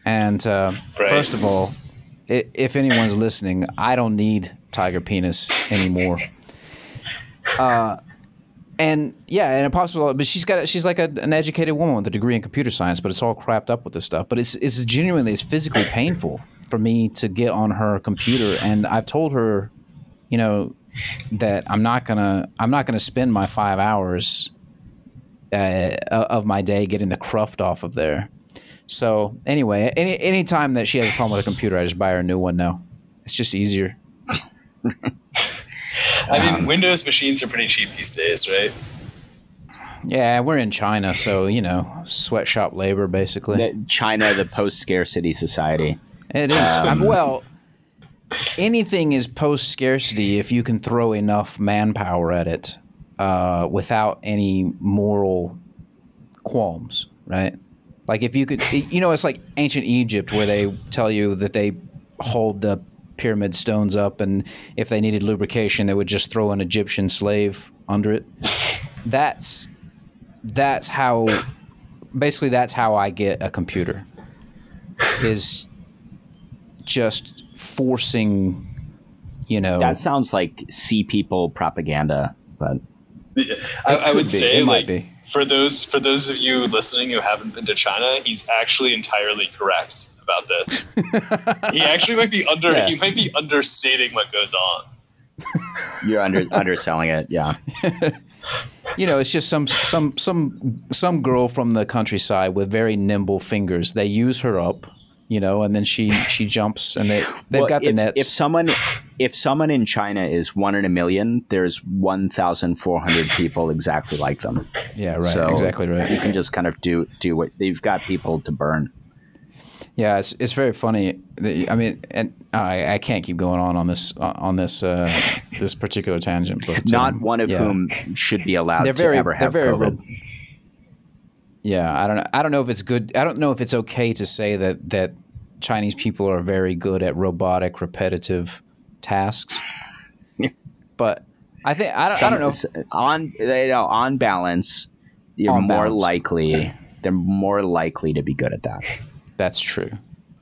and uh, Right. first of all i- if anyone's listening i don't need tiger penis anymore uh, and yeah, and all, but she's got she's like a, an educated woman with a degree in computer science, but it's all crapped up with this stuff. But it's it's genuinely it's physically painful for me to get on her computer, and I've told her, you know, that I'm not gonna I'm not gonna spend my five hours uh, of my day getting the cruft off of there. So anyway, any any time that she has a problem with a computer, I just buy her a new one now. It's just easier. I mean, Um, Windows machines are pretty cheap these days, right? Yeah, we're in China, so you know, sweatshop labor basically. The- China, the post scarcity society. It is. Um, I'm, well, anything is post scarcity if you can throw enough manpower at it uh, without any moral qualms, right? Like if you could, you know, it's like ancient Egypt where they tell you that they hold the pyramid stones up, and if they needed lubrication, they would just throw an Egyptian slave under it. That's that's how, basically, that's how I get a computer. Is just forcing, you know. That sounds like sea people propaganda, but I, I would be. say It might be. For those for those of you listening who haven't been to China, he's actually entirely correct about this. he actually might be under Yeah. he might be understating what goes on. you're under underselling it. Yeah. you know, it's just some some some some girl from the countryside with very nimble fingers. They use her up, you know, and then she she jumps, and they they've Well, got the if, nets. If someone if someone in China is one in a million, there's one thousand four hundred people exactly like them. yeah, right, so- exactly right. You can just kind of do do what they've got people to burn. Yeah, it's it's very funny. I mean, and I, I can't keep going on on this on this uh, this particular tangent, but Not um, one of yeah. whom should be allowed they're to very ever they're have very COVID. ro- yeah i don't know i don't know if it's good i don't know if it's okay to say that that chinese people are very good at robotic repetitive tasks. But i think i don't, I don't know on you know, on balance, you're On more balance. likely they're more likely to be good at that. That's true.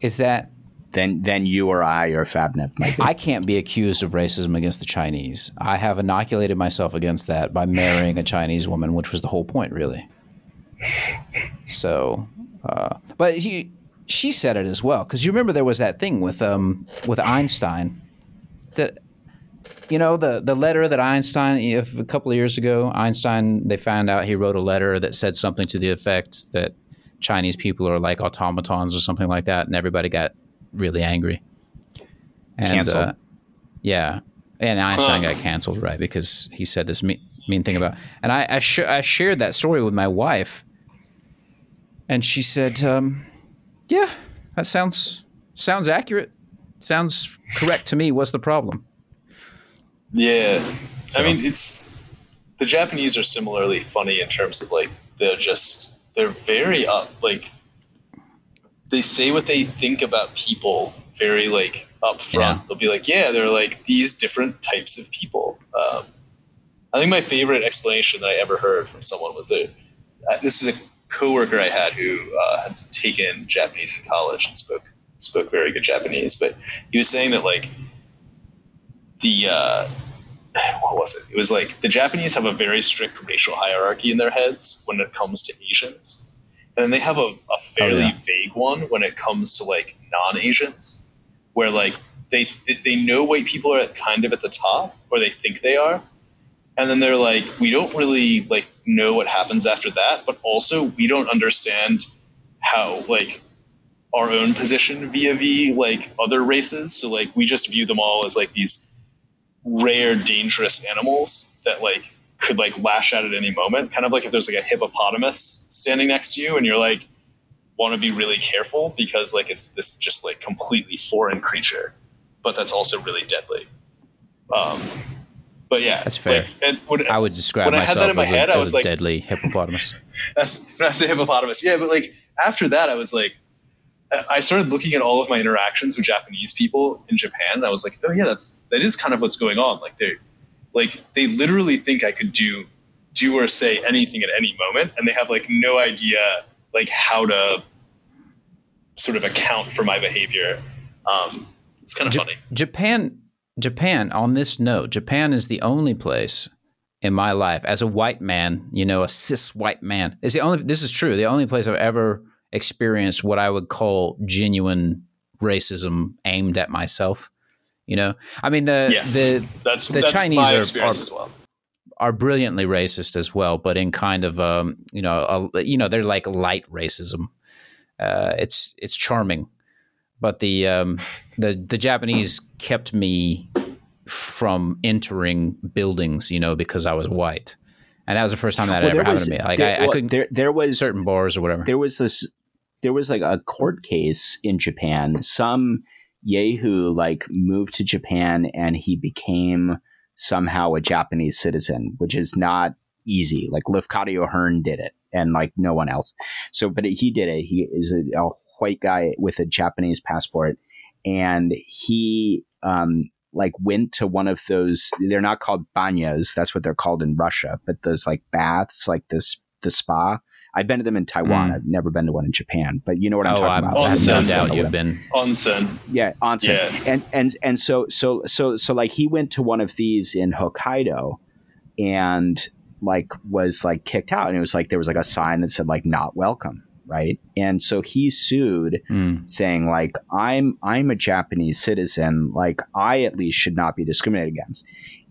Is that then than you or I or might be. i can't be accused of racism against the chinese. I have inoculated myself against that by marrying a chinese woman which was the whole point really. So uh, but she, she said it as well because you remember there was that thing with um with einstein that you know the the letter that Einstein if a couple of years ago Einstein they found out he wrote a letter that said something to the effect that Chinese people are like automatons or something like that and everybody got really angry. And uh, yeah. And Einstein Huh. got canceled right because he said this mean, mean thing about and I I, sh- I shared that story with my wife and she said um, yeah that sounds sounds accurate sounds correct to me what's the problem Yeah. So- I mean it's the Japanese are similarly funny in terms of like they're just they're very up like they say what they think about people very like up front. Yeah. They'll be like, yeah, they're like these different types of people. Um, I think my favorite explanation that I ever heard from someone was that uh, this is a coworker I had who uh, had taken Japanese in college and spoke spoke very good Japanese, but he was saying that like the uh, what was it? It was like the Japanese have a very strict racial hierarchy in their heads when it comes to Asians, and then they have a, a fairly yeah. vague one when it comes to like non-Asians, where like they they know white people are kind of at the top, or they think they are, and then they're like, we don't really like know what happens after that, but also we don't understand how like our own position vis-a-vis like other races. So like we just view them all as like these rare, dangerous animals that like could like lash out at any moment. Kind of like if there's like a hippopotamus standing next to you and you're like want to be really careful because like it's this just like completely foreign creature, but that's also really deadly. Um, but yeah, That's fair. Like, when, I would describe When I had myself that in my as, head, a, I as was a like- deadly hippopotamus. that's when I say hippopotamus. Yeah, but like after that, I was like, I started looking at all of my interactions with Japanese people in Japan, and I was like, oh yeah, that's that is kind of what's going on. Like they, like they literally think I could do, do or say anything at any moment, and they have like no idea like how to sort of account for my behavior. Um, it's kind of Ja- funny. Japan, Japan. On this note, Japan is the only place in my life as a white man, you know, a cis white man. Is the only. This is true. The only place I've ever experienced what I would call genuine racism aimed at myself. You know, I mean the Yes, the that's the that's Chinese are- are- as well. are brilliantly racist as well, but in kind of um, you know, a, you know, they're like light racism. Uh, it's it's charming, but the um, the the Japanese kept me from entering buildings, you know, because I was white, and that was the first time that Well, ever there happened to me. Like there, I, I well, couldn't There, there was certain bars or whatever. there was this there was like a court case in Japan. Some Yehu like moved to Japan and he became somehow a Japanese citizen, which is not easy. Like Lafcadio O'Hearn did it, and like no one else. So, but he did it. He is a, a white guy with a Japanese passport, and he um, like went to one of those. They're not called banyas. That's what they're called in Russia. But those like baths, like this the spa. I've been to them in Taiwan. Mm. I've never been to one in Japan. But you know what I'm oh, talking I'm, about. I have no Onsen. doubt you've been. Onsen. Yeah, onsen. Yeah. And and and so so so so like he went to one of these in Hokkaido and like was like kicked out and it was like there was like a sign that said like not welcome, right? And so he sued Mm. saying like I'm I'm a Japanese citizen, like I at least should not be discriminated against.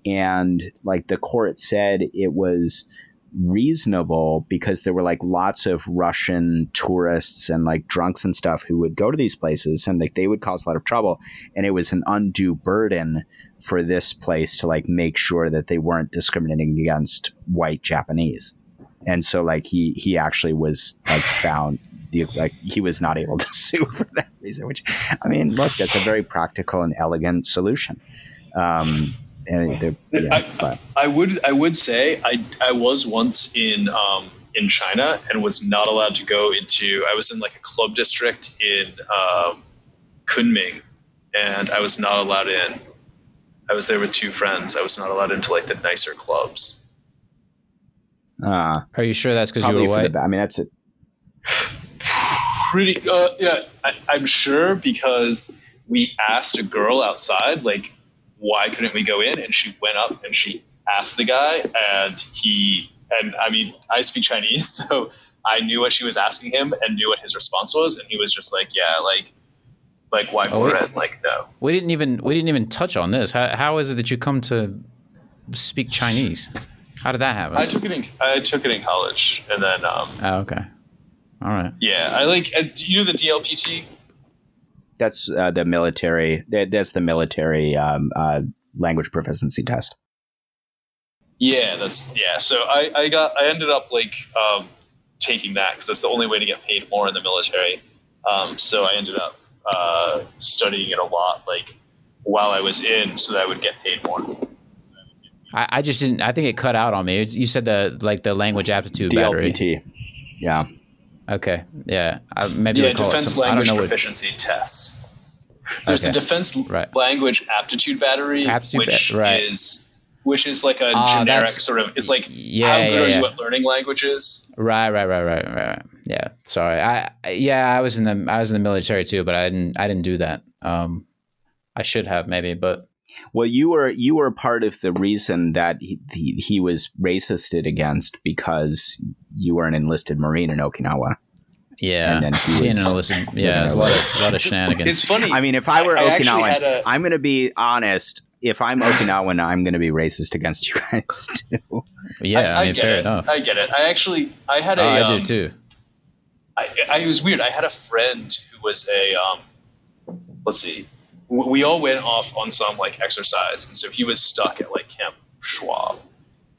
And like the court said it was reasonable because there were like lots of Russian tourists and like drunks and stuff who would go to these places and like they would cause a lot of trouble and it was an undue burden for this place to like make sure that they weren't discriminating against white Japanese. And so like he he actually was like found the like he was not able to sue for that reason which I mean look that's a very practical and elegant solution. Um and yeah, I- I would I would say I I was once in um, in China and was not allowed to go into I was in like a club district in um, Kunming and I was not allowed in. I was there with two friends. I was not allowed into like the nicer clubs. uh Are you sure that's because you were for the I mean that's it. Pretty uh, yeah, I, I'm sure because we asked a girl outside like why couldn't we go in and she went up and she asked the guy and he and I mean I speak Chinese so I knew what she was asking him and knew what his response was and he was just like yeah like like why Oh, more like no We didn't even we didn't even touch on this. How, how is it that you come to speak Chinese? How did that happen? I took it in I took it in college and then um oh, okay. All right. yeah I like do you know the DLPT That's uh, the military. That, that's the military um, uh, language proficiency test. Yeah, that's yeah. So I, I got I ended up like um, taking that because that's the only way to get paid more in the military. Um, so I ended up uh, studying it a lot, like while I was in, so that I would get paid more. I, I just didn't. I think it cut out on me. It's- You said the like the language aptitude battery. Yeah. Okay. Yeah. I, maybe Yeah, they call it defense some- I don't language know what. proficiency test. There's Okay. the defense Right. language aptitude battery, Aptitude which ba- right. is which is like a Ah, generic sort of. It's like Yeah, how yeah, good are yeah. you at learning languages? Right, right, right, right, right, right. Yeah. Sorry. I I- yeah, I was in the I was in the military too, but I didn't I didn't do that. Um, I should have maybe, but Well, you were you were part of the reason that he, he, he was racisted against because you were an enlisted Marine in Okinawa. yeah. And then he was an illicit, yeah, there's a lot of, a lot of It's shenanigans. funny. I mean, if I were I Okinawan, had a- I'm going to be honest. If I'm Okinawan, I'm going to be racist against you guys too. Yeah, I, mean, fair it. enough. I get it. I actually I had a oh, I um, do too. I, I, it was weird. I had a friend who was a, um, let's see, w- we all went off on some like exercise, and so he was stuck at like Camp Schwab,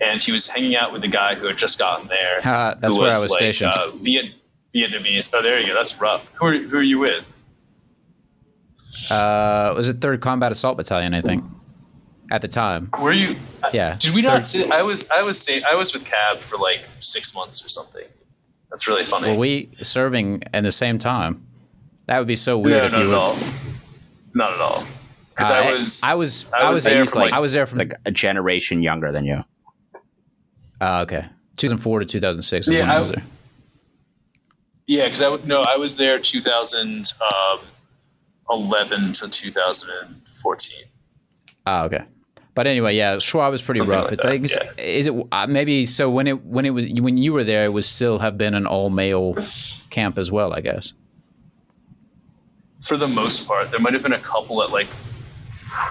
and he was hanging out with the guy who had just gotten there. Ha, that's where I was like, stationed. Uh, Viet, Vietnamese. Oh, there you go. That's rough. Who are, who are you with? Uh, was it Third Combat Assault Battalion? I think at the time. Were you? Yeah. Did we not? Sit, I was. I was. Stay, I was with Cab for like six months or something. That's really funny. Were we serving at the same time? That would be so weird no, if not you at were. all. Not at all. Because Uh, I was. I was. I was there there from like. I was there from. like a generation younger than you. uh, okay. 2004 to 2006 Yeah, when I, I- was there. Yeah, because I w- no, I was there 2011 to 2014. Oh, okay. But anyway, yeah, Schwab was pretty Something rough. like It's that, like, is- yeah. is it uh, maybe so when it when it was when you were there, it would still have been an all male camp as well, I guess. For the most part, there might have been a couple at like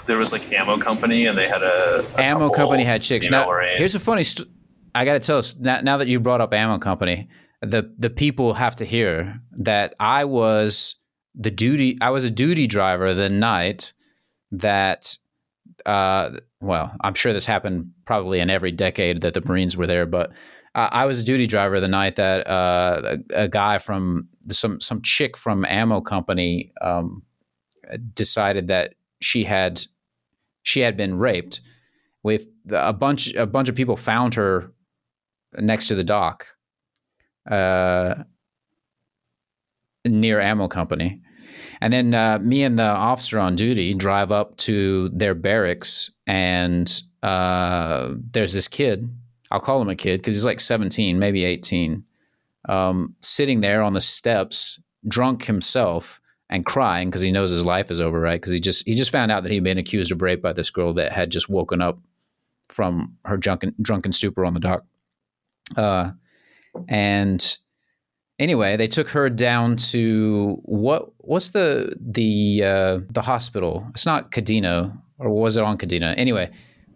there was like ammo company, and they had a, a ammo company had chicks. Now, here's a funny. St- I got to tell us now, now that you brought up ammo company, the the people have to hear that I was the duty. I was a duty driver the night that. Uh, well, I'm sure this happened probably in every decade that the Marines were there, but I, I was a duty driver the night that uh, a, a guy from some some chick from ammo company um, decided that she had she had been raped. With a bunch a bunch of people found her next to the dock, uh, near ammo company, and then uh, me and the officer on duty drive up to their barracks, and uh, there's this kid. I'll call him a kid because he's like 17, maybe 18, um, sitting there on the steps, drunk himself and crying because he knows his life is over, right? Because he just he just found out that he'd been accused of rape by this girl that had just woken up from her drunken drunken stupor on the dock. Uh, and anyway, they took her down to what what's the the uh, the hospital? It's not Kadena, or was it on Kadena? Anyway,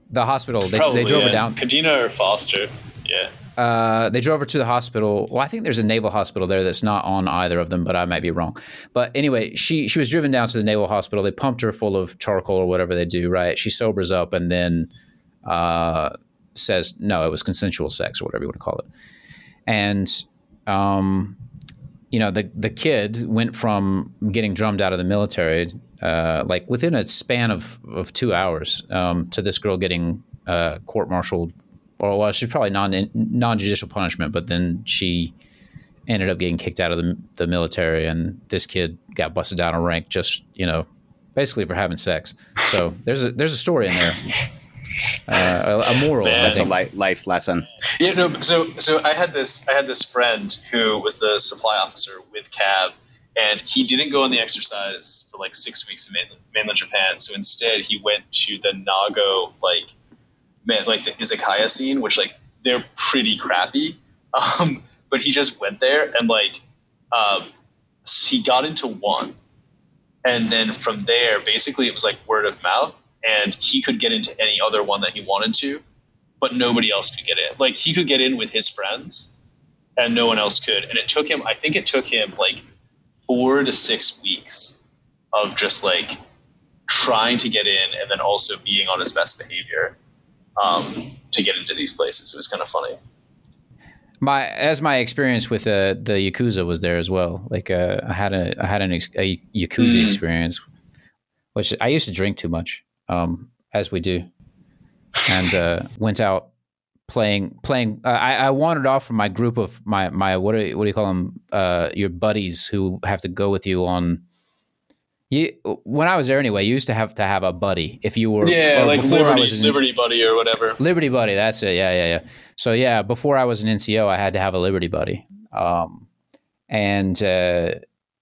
the hospital. They, Probably, they drove yeah. her down. Kadena or Foster. Yeah. Uh, they drove her to the hospital. Well, I think there's a naval hospital there that's not on either of them, but I might be wrong. But anyway, she she was driven down to the naval hospital. They pumped her full of charcoal or whatever they do. Right? She sobers up and then uh, says, "No, it was consensual sex or whatever you want to call it." And um, you know, the the kid went from getting drummed out of the military, uh, like within a span of of two hours, um, to this girl getting uh, court martialed or well, she's probably non non judicial punishment, but then she ended up getting kicked out of the, the military, and this kid got busted down a rank just you know, basically for having sex. So there's a there's a story in there, uh, a, a moral. Man. That's a li- life lesson. Yeah, no. So, so I had this. I had this friend who was the supply officer with Cav, and he didn't go on the exercise for like six weeks in mainland, mainland Japan. So instead, he went to the Nago, like, man, like the izakaya scene, which like they're pretty crappy. Um, but he just went there and like, um, he got into one, and then from there, basically, it was like word of mouth, and he could get into any other one that he wanted to but nobody else could get in. Like he could get in with his friends, and no one else could. And it took him. I think it took him like four to six weeks of just like trying to get in, and then also being on his best behavior um, to get into these places. It was kind of funny. My as my experience with uh, the yakuza was there as well. Like uh, I had a I had an ex- a yakuza Mm. experience, which I used to drink too much, um, as we do, and uh, went out playing playing. Uh, I, I wandered off from my group of my my what do you, what do you call them? Uh, your buddies who have to go with you on. You, when I was there anyway, you used to have to have a buddy if you were Yeah, like Liberty, was in- Liberty Buddy or whatever. Liberty Buddy, that's it. Yeah, yeah, yeah. So yeah, before I was an NCO, I had to have a Liberty Buddy. Um, and uh,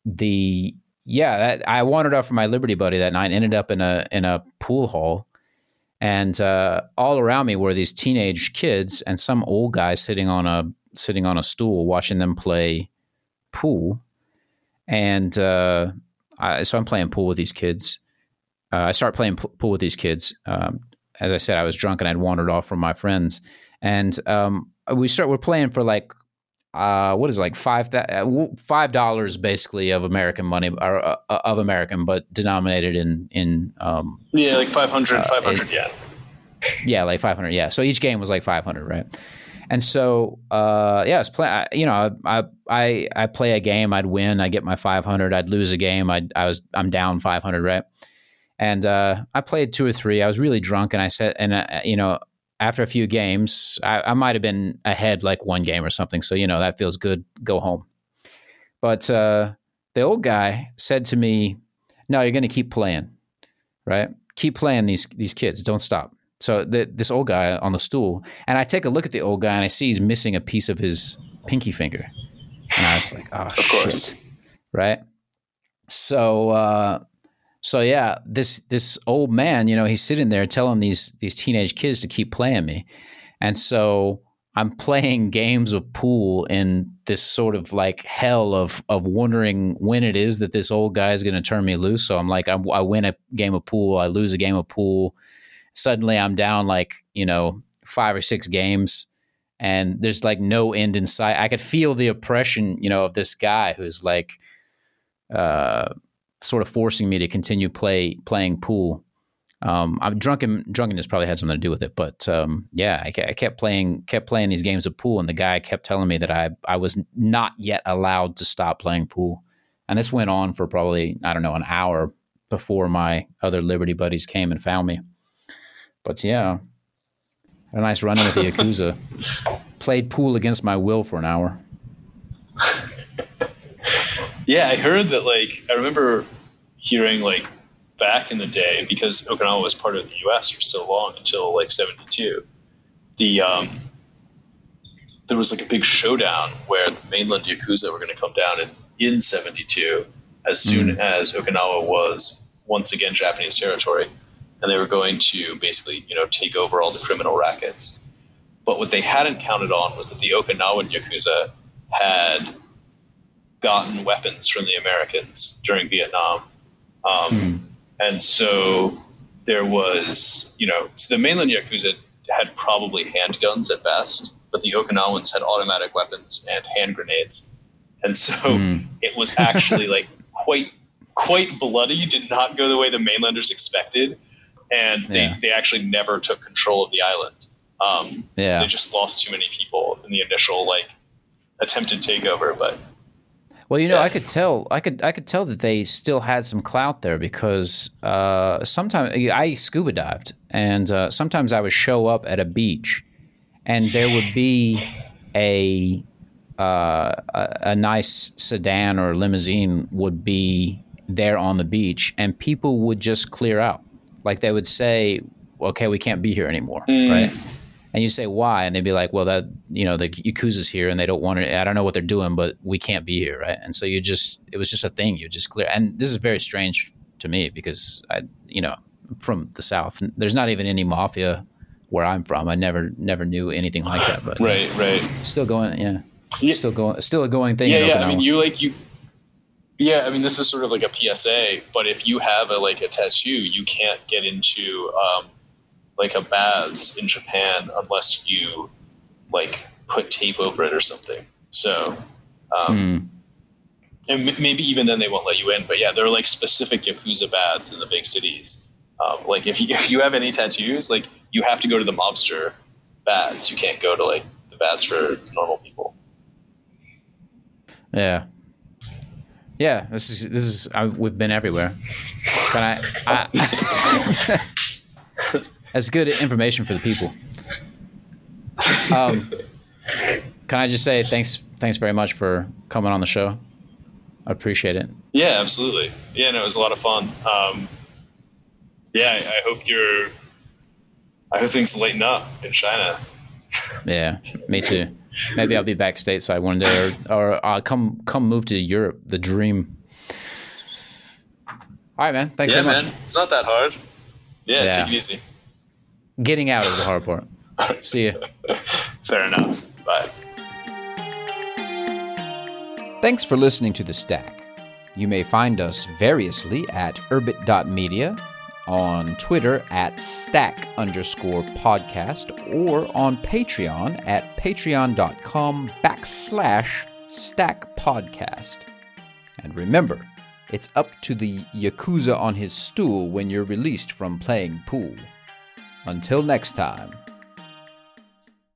the yeah, that I wandered off from my Liberty Buddy that night. Ended up in a in a pool hall, and uh, all around me were these teenage kids and some old guy sitting on a sitting on a stool watching them play pool. And uh, I, so I'm playing pool with these kids. Uh, I start playing pool with these kids. Um, as I said, I was drunk and I'd wandered off from my friends, and um, we start. We're playing for like, uh, what is it, like five uh, five dollars basically of American money or uh, of American, but denominated in in um, Yeah, like 500, Uh, 500 yen. yeah, like 500. Yeah. So each game was like 500, right? And so, uh, yeah, it's play. I- You know, I, I I play a game, I'd win, I get my 500. I'd lose a game, I I was I'm down 500, right? And uh, I played two or three. I was really drunk, and I said, and uh, you know, after a few games, I, I might have been ahead like one game or something. So you know, that feels good. Go home. But uh, the old guy said to me, "No, you're going to keep playing, right? Keep playing these these kids. Don't stop." So the, this old guy on the stool, and I take a look at the old guy, and I see he's missing a piece of his pinky finger, and I was like, "Oh Of course. shit!" Right? So, uh, so yeah, this this old man, you know, he's sitting there telling these these teenage kids to keep playing me, and so I'm playing games of pool in this sort of like hell of of wondering when it is that this old guy is going to turn me loose. So I'm like, I, I win a game of pool, I lose a game of pool. Suddenly, I'm down like you know five or six games, and there's like no end in sight. I could feel the oppression, you know, of this guy who's like, uh, sort of forcing me to continue play playing pool. Um, I'm drunken. Drunkenness probably had something to do with it, but um, yeah, I, I kept playing, kept playing these games of pool, and the guy kept telling me that I I was not yet allowed to stop playing pool, and this went on for probably I don't know an hour before my other Liberty buddies came and found me. But yeah, had a nice run in with the Yakuza. Played pool against my will for an hour. Yeah, I heard that. Like, I remember hearing like back in the day because Okinawa was part of the U.S. for so long until like '72. The um, there was like a big showdown where the mainland yakuza were going to come down in in '72 as soon as Okinawa was once again Japanese territory, and they were going to basically you know take over all the criminal rackets. But what they hadn't counted on was that the Okinawan yakuza had gotten weapons from the Americans during Vietnam. Um, And so there was, you know, so the mainland Yakuza had probably handguns at best, but the Okinawans had automatic weapons and hand grenades. And so it was actually like quite quite bloody, did not go the way the mainlanders expected. And they, Yeah. they actually never took control of the island. Um, Yeah. They just lost too many people in the initial like attempted takeover, but Well, you know, Yeah. I could tell, I could, I could tell that they still had some clout there because uh, sometimes I scuba dived, and uh, sometimes I would show up at a beach, and there would be a, uh, a a nice sedan or limousine would be there on the beach, and people would just clear out. Like they would say, "Okay, we can't be here anymore," mm. right? And you say why, and they'd be like, "Well, that you know the yakuza's here, and they don't want it. I don't know what they're doing, but we can't be here, right?" And so you just it was just a thing. You just clear. And this is very strange to me because I, you know, from the south, there's not even any mafia where I'm from. I never never knew anything like that. But right, right. still going, yeah, Yeah. still going, still a going thing. yeah, in yeah. I mean, you like you. Yeah, I mean, this is sort of like a PSA. But if you have a like a tattoo, you can't get into um, like a baths in Japan unless you like put tape over it or something. So, um, Hmm. and m- maybe even then they won't let you in. But yeah, there are like specific yakuza baths in the big cities. Um, like if you, if you have any tattoos, like you have to go to the mobster baths. You can't go to like the baths for normal people. Yeah. Yeah, this is this is I, we've been everywhere. Can I? I that's good information for the people. Um, can I just say thanks thanks very much for coming on the show. I appreciate it. Yeah, absolutely. Yeah, no, it was a lot of fun. Um, yeah, I, I hope you're. I hope things lighten up in China. Yeah, me too. Maybe I'll be back stateside one day, or, or I'll come come move to Europe. The dream. All right, man. Thanks yeah, very much. man, it's not that hard. Yeah, Yeah. take it easy. Getting out is the hard part. See you. Fair enough. Bye. Thanks for listening to The Stack. You may find us variously at urbit.media, on Twitter at stack underscore podcast, or on Patreon at patreon.com backslash stack podcast. And remember, it's up to the Yakuza on his stool when you're released from playing pool. Until next time.